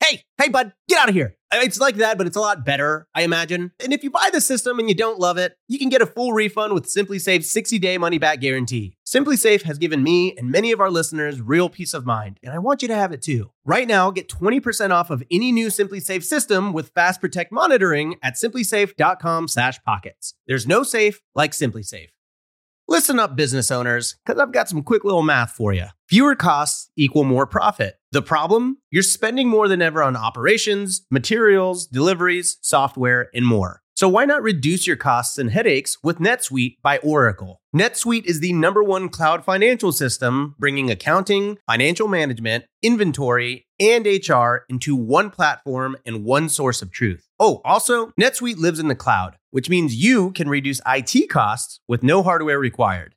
Hey, hey, bud, get out of here. It's like that, but it's a lot better, I imagine. And if you buy the system and you don't love it, you can get a full refund with SimpliSafe's 60 day money back guarantee. SimpliSafe has given me and many of our listeners real peace of mind, and I want you to have it too. Right now, get 20% off of any new SimpliSafe system with Fast Protect monitoring at simplisafe.com/pockets. There's no safe like SimpliSafe. Listen up, business owners, because I've got some quick little math for you. Fewer costs equal more profit. The problem? You're spending more than ever on operations, materials, deliveries, software, and more. So why not reduce your costs and headaches with NetSuite by Oracle? NetSuite is the number one cloud financial system, bringing accounting, financial management, inventory, and HR into one platform and one source of truth. Oh, also, NetSuite lives in the cloud, which means you can reduce IT costs with no hardware required.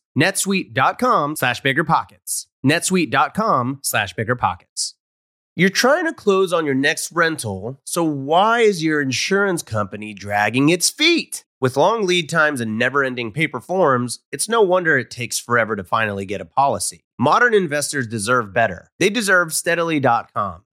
netsuite.com slash biggerpockets. netsuite.com slash biggerpockets. You're trying to close on your next rental, so why is your insurance company dragging its feet? With long lead times and never ending paper forms, it's no wonder it takes forever to finally get a policy. Modern investors deserve better. They deserve steadily.com.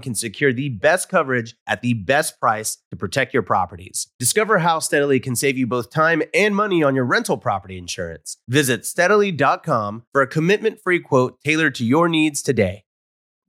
can secure the best coverage at the best price to protect your properties. Discover how Steadily can save you both time and money on your rental property insurance. Visit steadily.com for a commitment free quote tailored to your needs today.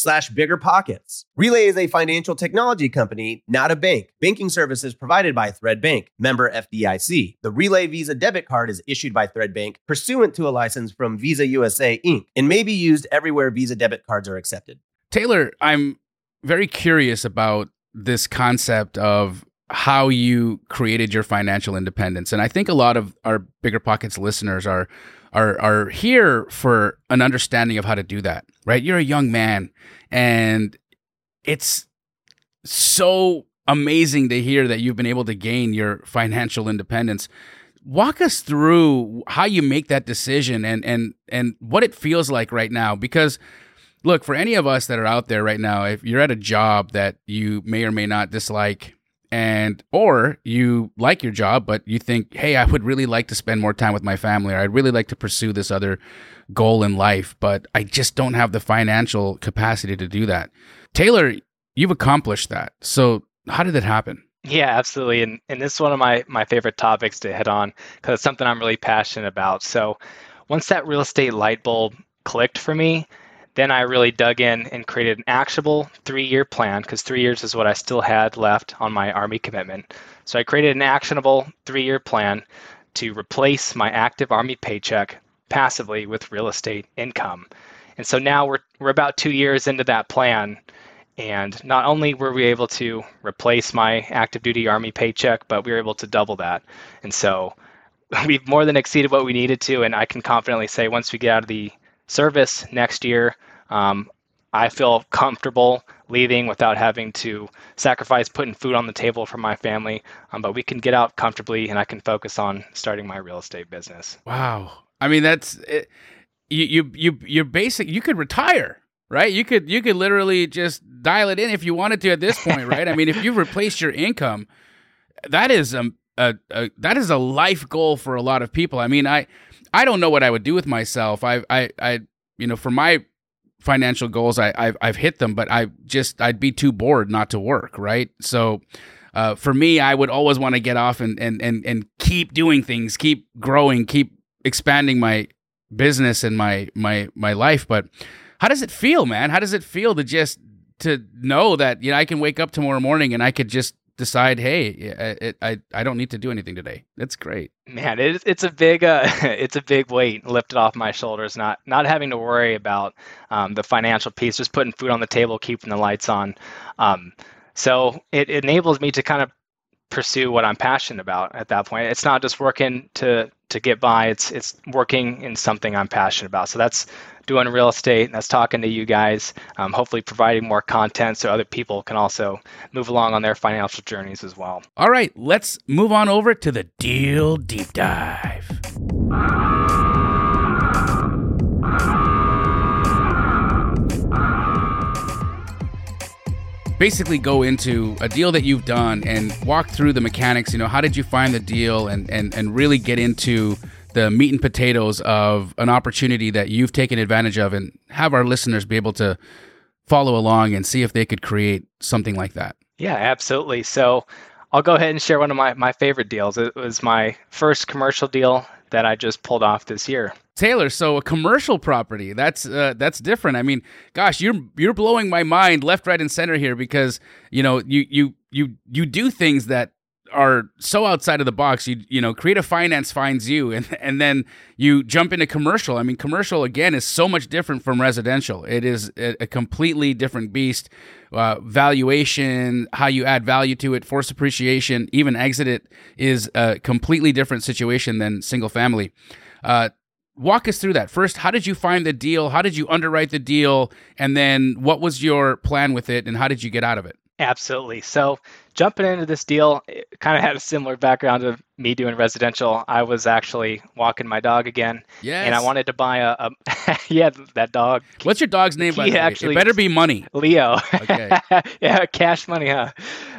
slash biggerpockets. Relay is a financial technology company, not a bank. Banking services provided by Thread Bank, member FDIC. The Relay Visa debit card is issued by Thread Bank pursuant to a license from Visa USA Inc. and may be used everywhere Visa debit cards are accepted. Taylor, I'm very curious about this concept of how you created your financial independence. And I think a lot of our bigger pockets listeners are are are here for an understanding of how to do that. Right? You're a young man and it's so amazing to hear that you've been able to gain your financial independence. Walk us through how you make that decision and and and what it feels like right now because look, for any of us that are out there right now, if you're at a job that you may or may not dislike, and or you like your job but you think hey i would really like to spend more time with my family or i'd really like to pursue this other goal in life but i just don't have the financial capacity to do that taylor you've accomplished that so how did that happen Yeah, absolutely. And and this is one of my my favorite topics to hit on because it's something I'm really passionate about. So once that real estate light bulb clicked for me, then I really dug in and created an actionable three-year plan because three years is what I still had left on my Army commitment. So I created an actionable three-year plan to replace my active Army paycheck passively with real estate income. And so now we're we're about two years into that plan. And not only were we able to replace my active duty Army paycheck, but we were able to double that. And so *laughs* we've more than exceeded what we needed to. And I can confidently say once we get out of the service next year, um, I feel comfortable leaving without having to sacrifice putting food on the table for my family. Um, but we can get out comfortably and I can focus on starting my real estate business. wow i mean that's it, you you you you're basic. You could retire, right? You could you could literally just dial it in if you wanted to at this point, right? I mean, if you've replaced your income, that is a, a, a that is a life goal for a lot of people. I mean, I I don't know what I would do with myself. I I I you know for my financial goals, I I've, I've hit them, but I just I'd be too bored not to work, right? So. Uh, for me, I would always want to get off and, and, and, and keep doing things, keep growing, keep expanding my business and my my my life. But how does it feel, man? How does it feel to just to know that you know I can wake up tomorrow morning and I could just decide, hey, I I, I don't need to do anything today. That's great. Man, it, it's a big uh, *laughs* it's a big weight lifted off my shoulders. Not not having to worry about um, the financial piece, just putting food on the table, keeping the lights on. Um, so it enables me to kind of pursue what I'm passionate about at that point. It's not just working to to get by. It's it's working in something I'm passionate about. So that's doing real estate. And that's talking to you guys. Um, hopefully, providing more content so other people can also move along on their financial journeys as well. All right, let's move on over to the deal deep dive. Basically go into a deal that you've done and walk through the mechanics. You know, how did you find the deal and, and, and really get into the meat and potatoes of an opportunity that you've taken advantage of and have our listeners be able to follow along and see if they could create something like that. Yeah, absolutely. So I'll go ahead and share one of my, my favorite deals. It was my first commercial deal that I just pulled off this year. Taylor, so a commercial property. That's uh, that's different. I mean, gosh, you're you're blowing my mind left, right, and center here because you know you you you you do things that are so outside of the box. You you know, creative finance finds you, and and then you jump into commercial. I mean, commercial again is so much different from residential. It is a, completely different beast. Uh, valuation, how you add value to it, force appreciation, even exit it is a completely different situation than single family. Uh, walk us through that. First, how did you find the deal? How did you underwrite the deal? And then what was your plan with it and how did you get out of it? Absolutely. So, jumping into this deal, kind of had a similar background of me doing residential. I was actually walking my dog again, yes. and I wanted to buy a, a *laughs* yeah that dog. What's your dog's name? He actually it better be Money. Leo. Okay. *laughs* yeah, cash money, huh?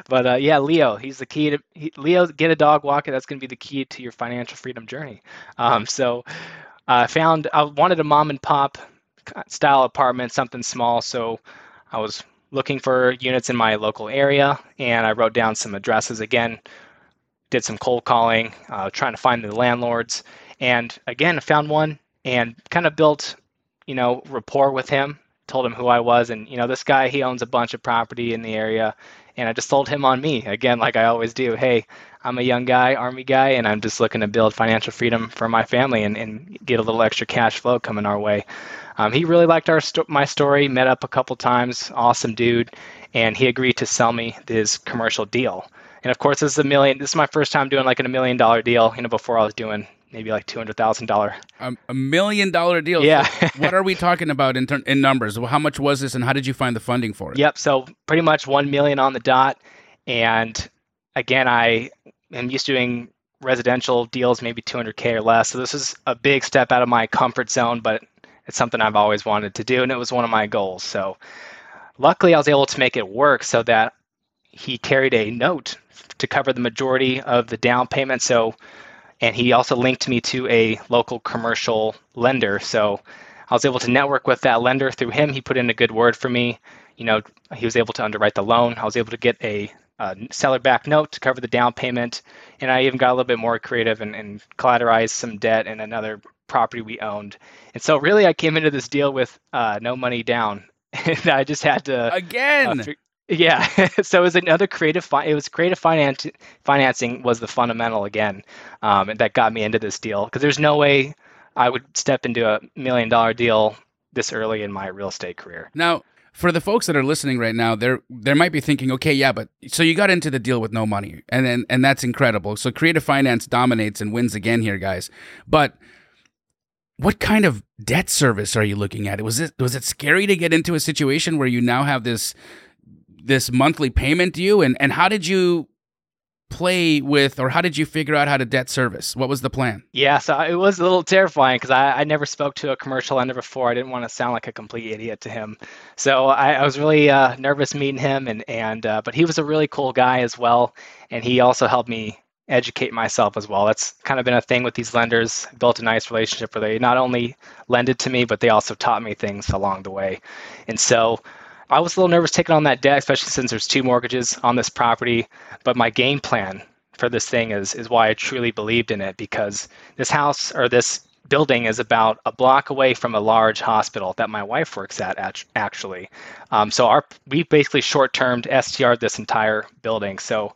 But uh, yeah, Leo. He's the key to he, Leo. Get a dog walker. That's going to be the key to your financial freedom journey. Um, so I found I wanted a mom and pop style apartment, something small. So I was looking for units in my local area, and I wrote down some addresses again. Did some cold calling, uh, trying to find the landlords, and again found one and kind of built, you know, rapport with him. Told him who I was, and you know, this guy he owns a bunch of property in the area, and I just sold him on me again, like I always do. Hey, I'm a young guy, army guy, and I'm just looking to build financial freedom for my family and, and get a little extra cash flow coming our way. Um, he really liked our sto- my story. Met up a couple times. Awesome dude, and he agreed to sell me this commercial deal. And of course, this is a million. This is my first time doing like a million dollar deal. You know, before I was doing maybe like two hundred thousand dollar. Um, A million dollar deal. Yeah. *laughs* what are we talking about in ter- in numbers? How much was this, and how did you find the funding for it? Yep. So pretty much one million on the dot, and again, I am used to doing residential deals, maybe 200k or less. So this is a big step out of my comfort zone, but it's something I've always wanted to do, and it was one of my goals. So luckily, I was able to make it work so that he carried a note to cover the majority of the down payment. So, and he also linked me to a local commercial lender. So I was able to network with that lender through him. He put in a good word for me. You know, he was able to underwrite the loan. I was able to get a uh, seller back note to cover the down payment. And I even got a little bit more creative and, and collateralized some debt in another property we owned. And so really I came into this deal with uh, no money down. *laughs* and I just had to again. Uh, yeah, *laughs* so it was another creative. Fi- it was creative finance. Financing was the fundamental again, um, and that got me into this deal because there's no way I would step into a million dollar deal this early in my real estate career. Now, for the folks that are listening right now, they're they might be thinking, okay, yeah, but so you got into the deal with no money, and and, and that's incredible. So creative finance dominates and wins again here, guys. But what kind of debt service are you looking at? Was it was it scary to get into a situation where you now have this this monthly payment due, and and how did you play with, or how did you figure out how to debt service? What was the plan? Yeah, so it was a little terrifying because I, I never spoke to a commercial lender before. I didn't want to sound like a complete idiot to him, so I, I was really uh, nervous meeting him. And and uh, but he was a really cool guy as well, and he also helped me educate myself as well. That's kind of been a thing with these lenders. Built a nice relationship where they not only lended to me, but they also taught me things along the way. And so I was a little nervous taking on that debt, especially since there's two mortgages on this property. But my game plan for this thing is is why I truly believed in it because this house or this building is about a block away from a large hospital that my wife works at actually. Um, so our we basically short-termed STR'd this entire building. So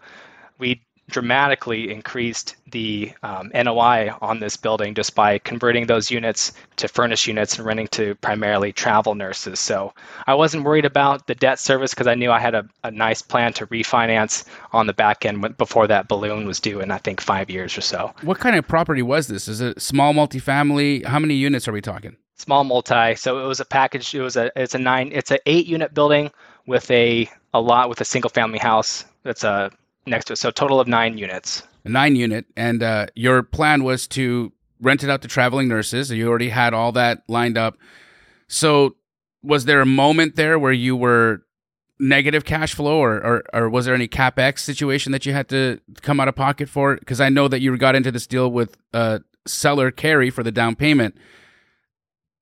we dramatically increased the um, NOI on this building just by converting those units to furnished units and renting to primarily travel nurses. So I wasn't worried about the debt service because I knew I had a, a nice plan to refinance on the back end before that balloon was due in I think five years or so. What kind of property was this? Is it small multifamily? How many units are we talking? Small multi. So it was a package. It was a it's a nine. It's an eight unit building with a a lot with a single family house. That's a next to it. So total of nine units. Nine unit, and uh, your plan was to rent it out to traveling nurses. You already had all that lined up. So was there a moment there where you were negative cash flow or, or, or was there any capex situation that you had to come out of pocket for because i know that you got into this deal with uh, seller carry for the down payment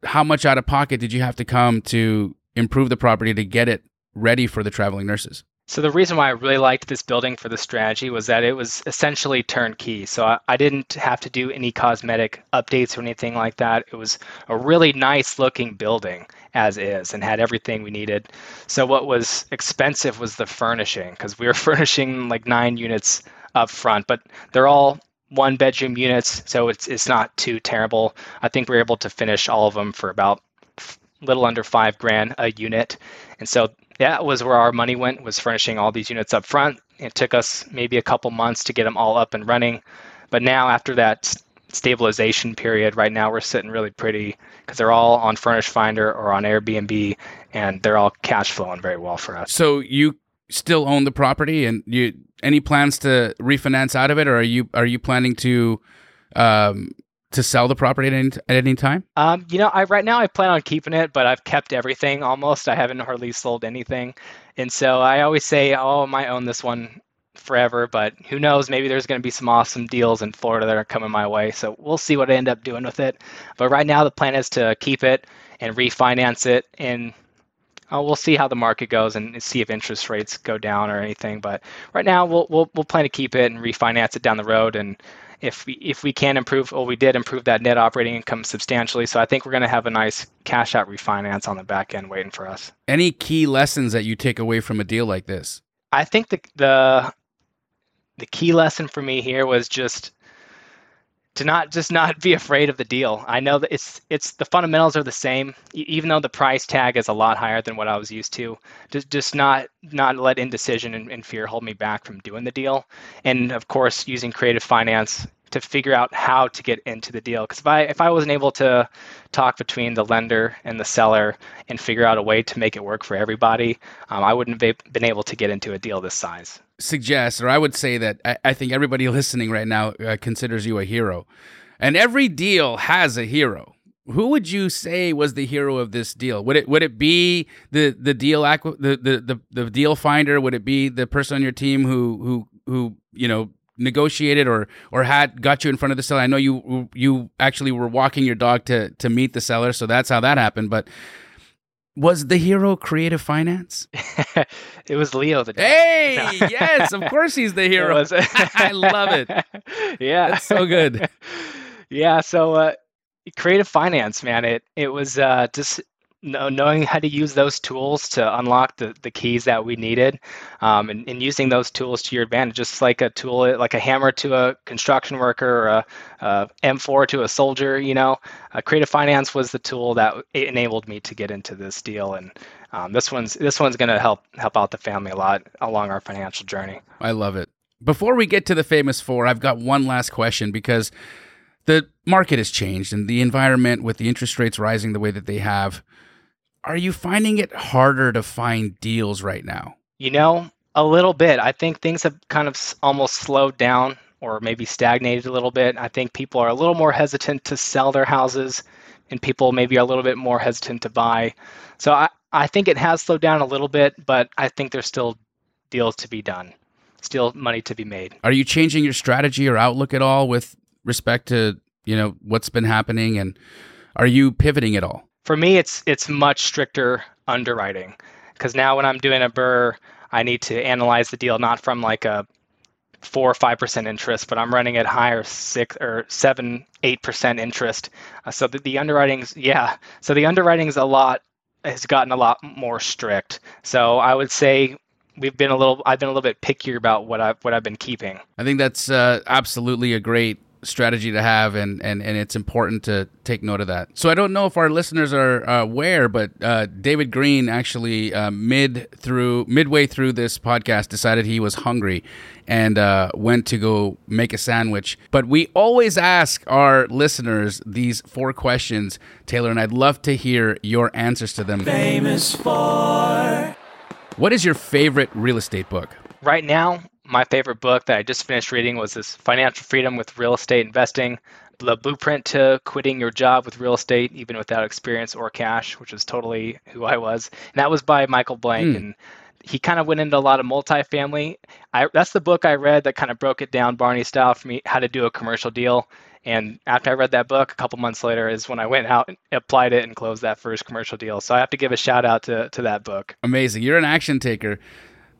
how much out of pocket did you have to come to improve the property to get it ready for the traveling nurses so the reason why I really liked this building for the strategy was that it was essentially turnkey. So I, I, didn't have to do any cosmetic updates or anything like that. It was a really nice looking building as is and had everything we needed. So what was expensive was the furnishing because we were *laughs* furnishing like nine units up front, but they're all one bedroom units, so it's it's not too terrible. I think we are able to finish all of them for about little under five grand a unit. And so that was where our money went was furnishing all these units up front. It took us maybe a couple months to get them all up and running. But now after that stabilization period, right now we're sitting really pretty because they're all on Furnish Finder or on Airbnb and they're all cash flowing very well for us. So you still own the property and you any plans to refinance out of it or are you are you planning to um, to sell the property at any, at any time? Um, you know, I right now I plan on keeping it, but I've kept everything almost. I haven't hardly sold anything, and so I always say, "Oh, I might own this one forever." But who knows? Maybe there's going to be some awesome deals in Florida that are coming my way. So we'll see what I end up doing with it. But right now, the plan is to keep it and refinance it, and uh, we'll see how the market goes and see if interest rates go down or anything. But right now, we'll we'll, we'll plan to keep it and refinance it down the road and if we if we can improve, well, we did improve that net operating income substantially. So I think we're going to have a nice cash out refinance on the back end waiting for us. Any key lessons that you take away from a deal like this? I think the the the key lesson for me here was just to not just not be afraid of the deal. I know that it's it's the fundamentals are the same, even though the price tag is a lot higher than what I was used to. Just just not not let indecision and, and fear hold me back from doing the deal. And of course, using creative finance to figure out how to get into the deal. Because if I if I wasn't able to talk between the lender and the seller and figure out a way to make it work for everybody, um, I wouldn't have been able to get into a deal this size. Suggest, or I would say that I, I think everybody *laughs* listening right now uh, considers you a hero, and every deal has a hero. Who would you say was the hero of this deal? Would it would it be the the deal the, the the the deal finder? Would it be the person on your team who who who you know negotiated or or had got you in front of the seller? I know you you actually were walking your dog to to meet the seller, so that's how that happened. But was the hero creative finance? *laughs* it was Leo the. Hey, *laughs* yes, of course he's the hero. *laughs* I love it. Yeah, so good. yeah, so uh, creative finance, man. It it was uh, just knowing how to use those tools to unlock the, the keys that we needed um, and, and, using those tools to your advantage just like a tool like a hammer to a construction worker or a, a m4 to a soldier you know? Uh, creative finance was the tool that enabled me to get into this deal and um, this one's this one's going to help help out the family a lot along our financial journey. I love it. Before we get to the famous four i've got one last question because the market has changed and the environment with the interest rates rising the way that they have are you finding it harder to find deals right now? You know, A little bit. I think things have kind of almost slowed down or maybe stagnated a little bit. I think people are a little more hesitant to sell their houses and people maybe are a little bit more hesitant to buy. So I, I think it has slowed down a little bit, but I think there's still deals to be done, still money to be made. Are you changing your strategy or outlook at all with respect to you know what's been happening, and are you pivoting at all? For me, it's it's much stricter underwriting because now when I'm doing a BRRRR, I need to analyze the deal not from like a four or five percent interest, but I'm running at higher six or seven, eight percent interest. Uh, so the, the underwriting's yeah, so the underwriting's a lot has gotten a lot more strict. So I would say we've been a little I've been a little bit pickier about what I've what I've been keeping. I think that's uh, absolutely a great strategy to have, and, and, and it's important to take note of that. So I don't know if our listeners are uh, aware, but uh, David Greene actually uh, mid through midway through this podcast decided he was hungry and uh, went to go make a sandwich. But we always ask our listeners these four questions, Taylor, and I'd love to hear your answers to them. Famous for. What is your favorite real estate book? Right now, my favorite book that I just finished reading was this Financial Freedom with Real Estate Investing, the blueprint to quitting your job with real estate, even without experience or cash, which is totally who I was. And that was by Michael Blank. Hmm. And he kind of went into a lot of multifamily. I, that's the book I read that kind of broke it down Barney style for me, how to do a commercial deal. And after I read that book, a couple months later is when I went out and applied it and closed that first commercial deal. So I have to give a shout out to, to that book. Amazing. You're an action taker.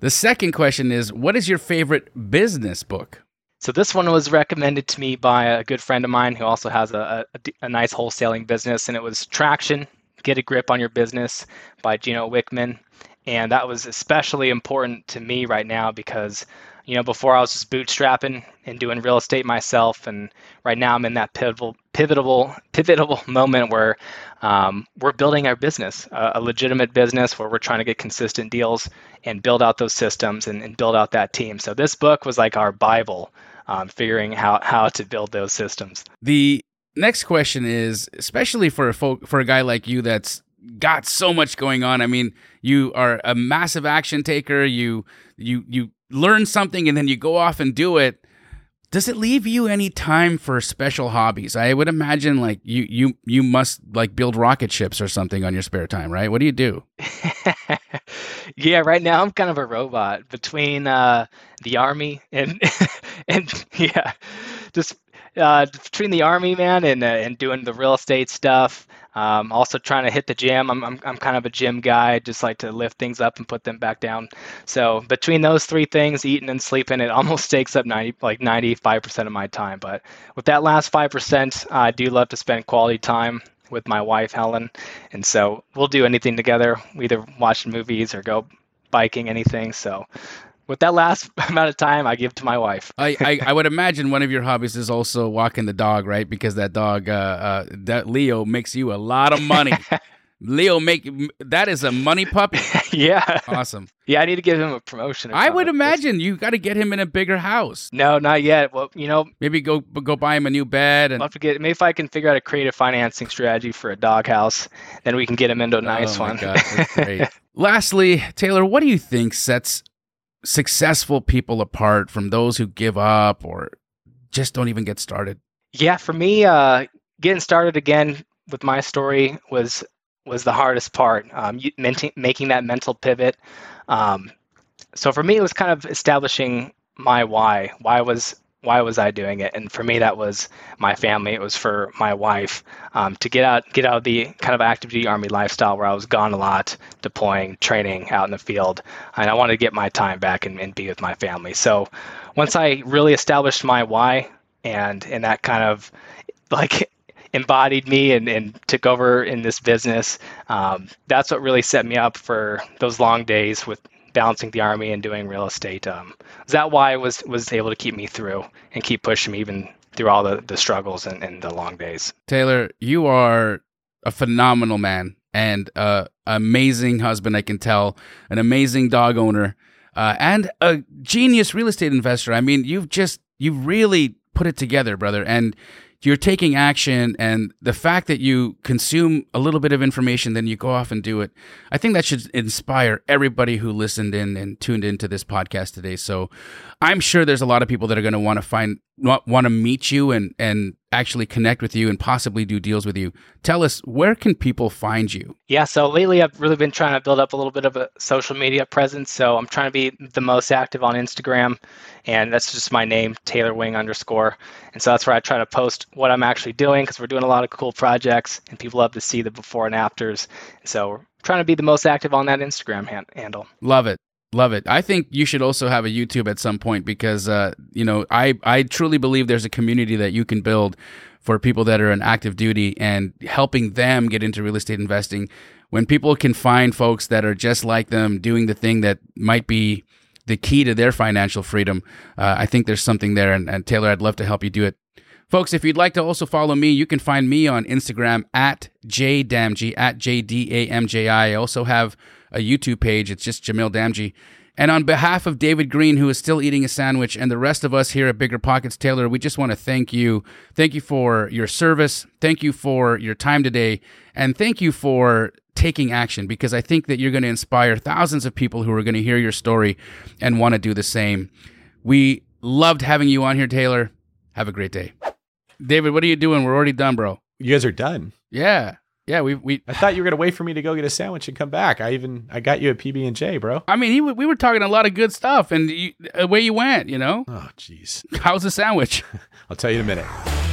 The second question is what is your favorite business book? So this one was recommended to me by a good friend of mine who also has a, a, a nice wholesaling business, and it was Traction: Get a Grip on Your Business by Gino Wickman. And that was especially important to me right now because, you know, before I was just bootstrapping and doing real estate myself, and right now I'm in that pivotal, pivotal, pivotal *laughs* moment where um, we're building our business, a, a legitimate business where we're trying to get consistent deals and build out those systems and, and build out that team. So this book was like our bible, um, figuring how how to build those systems. The next question is especially for a folk, for a guy like you that's got so much going on. I mean, you are a massive action taker. You you you learn something and then you go off and do it. Does it leave you any time for special hobbies? I would imagine like you you you must like build rocket ships or something on your spare time, right? What do you do? *laughs* yeah, right now I'm kind of a robot between uh, the army and *laughs* and yeah, just uh, between the army man and uh, and doing the real estate stuff. Um, also trying to hit the gym. I'm, I'm I'm kind of a gym guy. Just like to lift things up and put them back down. So between those three things, eating and sleeping, it *laughs* almost takes up 90 like 95 percent of my time. But with that last five percent, I do love to spend quality time with my wife Helen, and so we'll do anything together. We either watch movies or go biking, anything. So with that last *laughs* amount of time, I give to my wife. I, I, *laughs* I would imagine one of your hobbies is also walking the dog, right? Because that dog, uh, uh, that Leo makes you a lot of money. *laughs* Leo make that is a money puppy. yeah, Awesome. yeah. I need to give him a promotion. I would imagine you got to get him in a bigger house. No, not yet. Well, you know, Maybe go go buy him a new bed and I'll have to get. Maybe if I can figure out a creative financing strategy for a doghouse, then we can get him into a nice oh my one. great. Lastly, Taylor, what do you think sets successful people apart from those who give up or just don't even get started? Yeah, for me, uh, getting started again with my story was was the hardest part. Um, you, menti- making that mental pivot. Um, so for me, it was kind of establishing my why. Why was why was I doing it? And for me, that was my family. It was for my wife um, to get out get out of the kind of active duty army lifestyle where I was gone a lot, deploying, training out in the field, and I wanted to get my time back and, and be with my family. So once I really established my why, and and that kind of like *laughs* embodied me and, and took over in this business. Um, that's what really set me up for those long days with balancing the army and doing real estate. Um, is that why was was able to keep me through and keep pushing me even through all the, the struggles and, and the long days. Taylor, you are a phenomenal man and uh, amazing husband. I can tell, an amazing dog owner, uh, and a genius real estate investor. I mean, you've just you really put it together, brother, and you're taking action and the fact that you consume a little bit of information then you go off and do it i think that should inspire everybody who listened in and tuned into this podcast today. So i'm sure there's a lot of people that are going to want to find want to meet you and and actually connect with you and possibly do deals with you. Tell us where can people find you? Yeah so lately i've really been trying to build up a little bit of a social media presence so i'm trying to be the most active on instagram and that's just my name taylor wing underscore and so that's where i try to post what i'm actually doing because we're doing a lot of cool projects and people love to see the before and afters and so we're trying to be the most active on that instagram handle love it Love it. I think you should also have a YouTube at some point because uh, you know I I truly believe there's a community that you can build for people that are in active duty and helping them get into real estate investing. When people can find folks that are just like them doing the thing that might be the key to their financial freedom, uh, I think there's something there. And, and Taylor, I'd love to help you do it. Folks, if you'd like to also follow me, you can find me on Instagram at jdamji, at J-D-A-M-J-I. I also have a YouTube page. It's just Jamil Damji. And on behalf of David Greene, who is still eating a sandwich, and the rest of us here at Bigger Pockets Taylor, we just want to thank you. Thank you for your service. Thank you for your time today. And thank you for taking action because I think that you're going to inspire thousands of people who are going to hear your story and want to do the same. We loved having you on here, Taylor. Have a great day. David, what are you doing? We're already done, bro. You guys are done. Yeah. Yeah, we we. I thought you were gonna wait for me to go get a sandwich and come back. I even I got you a PB and J, bro. I mean, he, we were talking a lot of good stuff, and you, away you went. You know. Oh, jeez. How's the sandwich? *laughs* I'll tell you in a minute.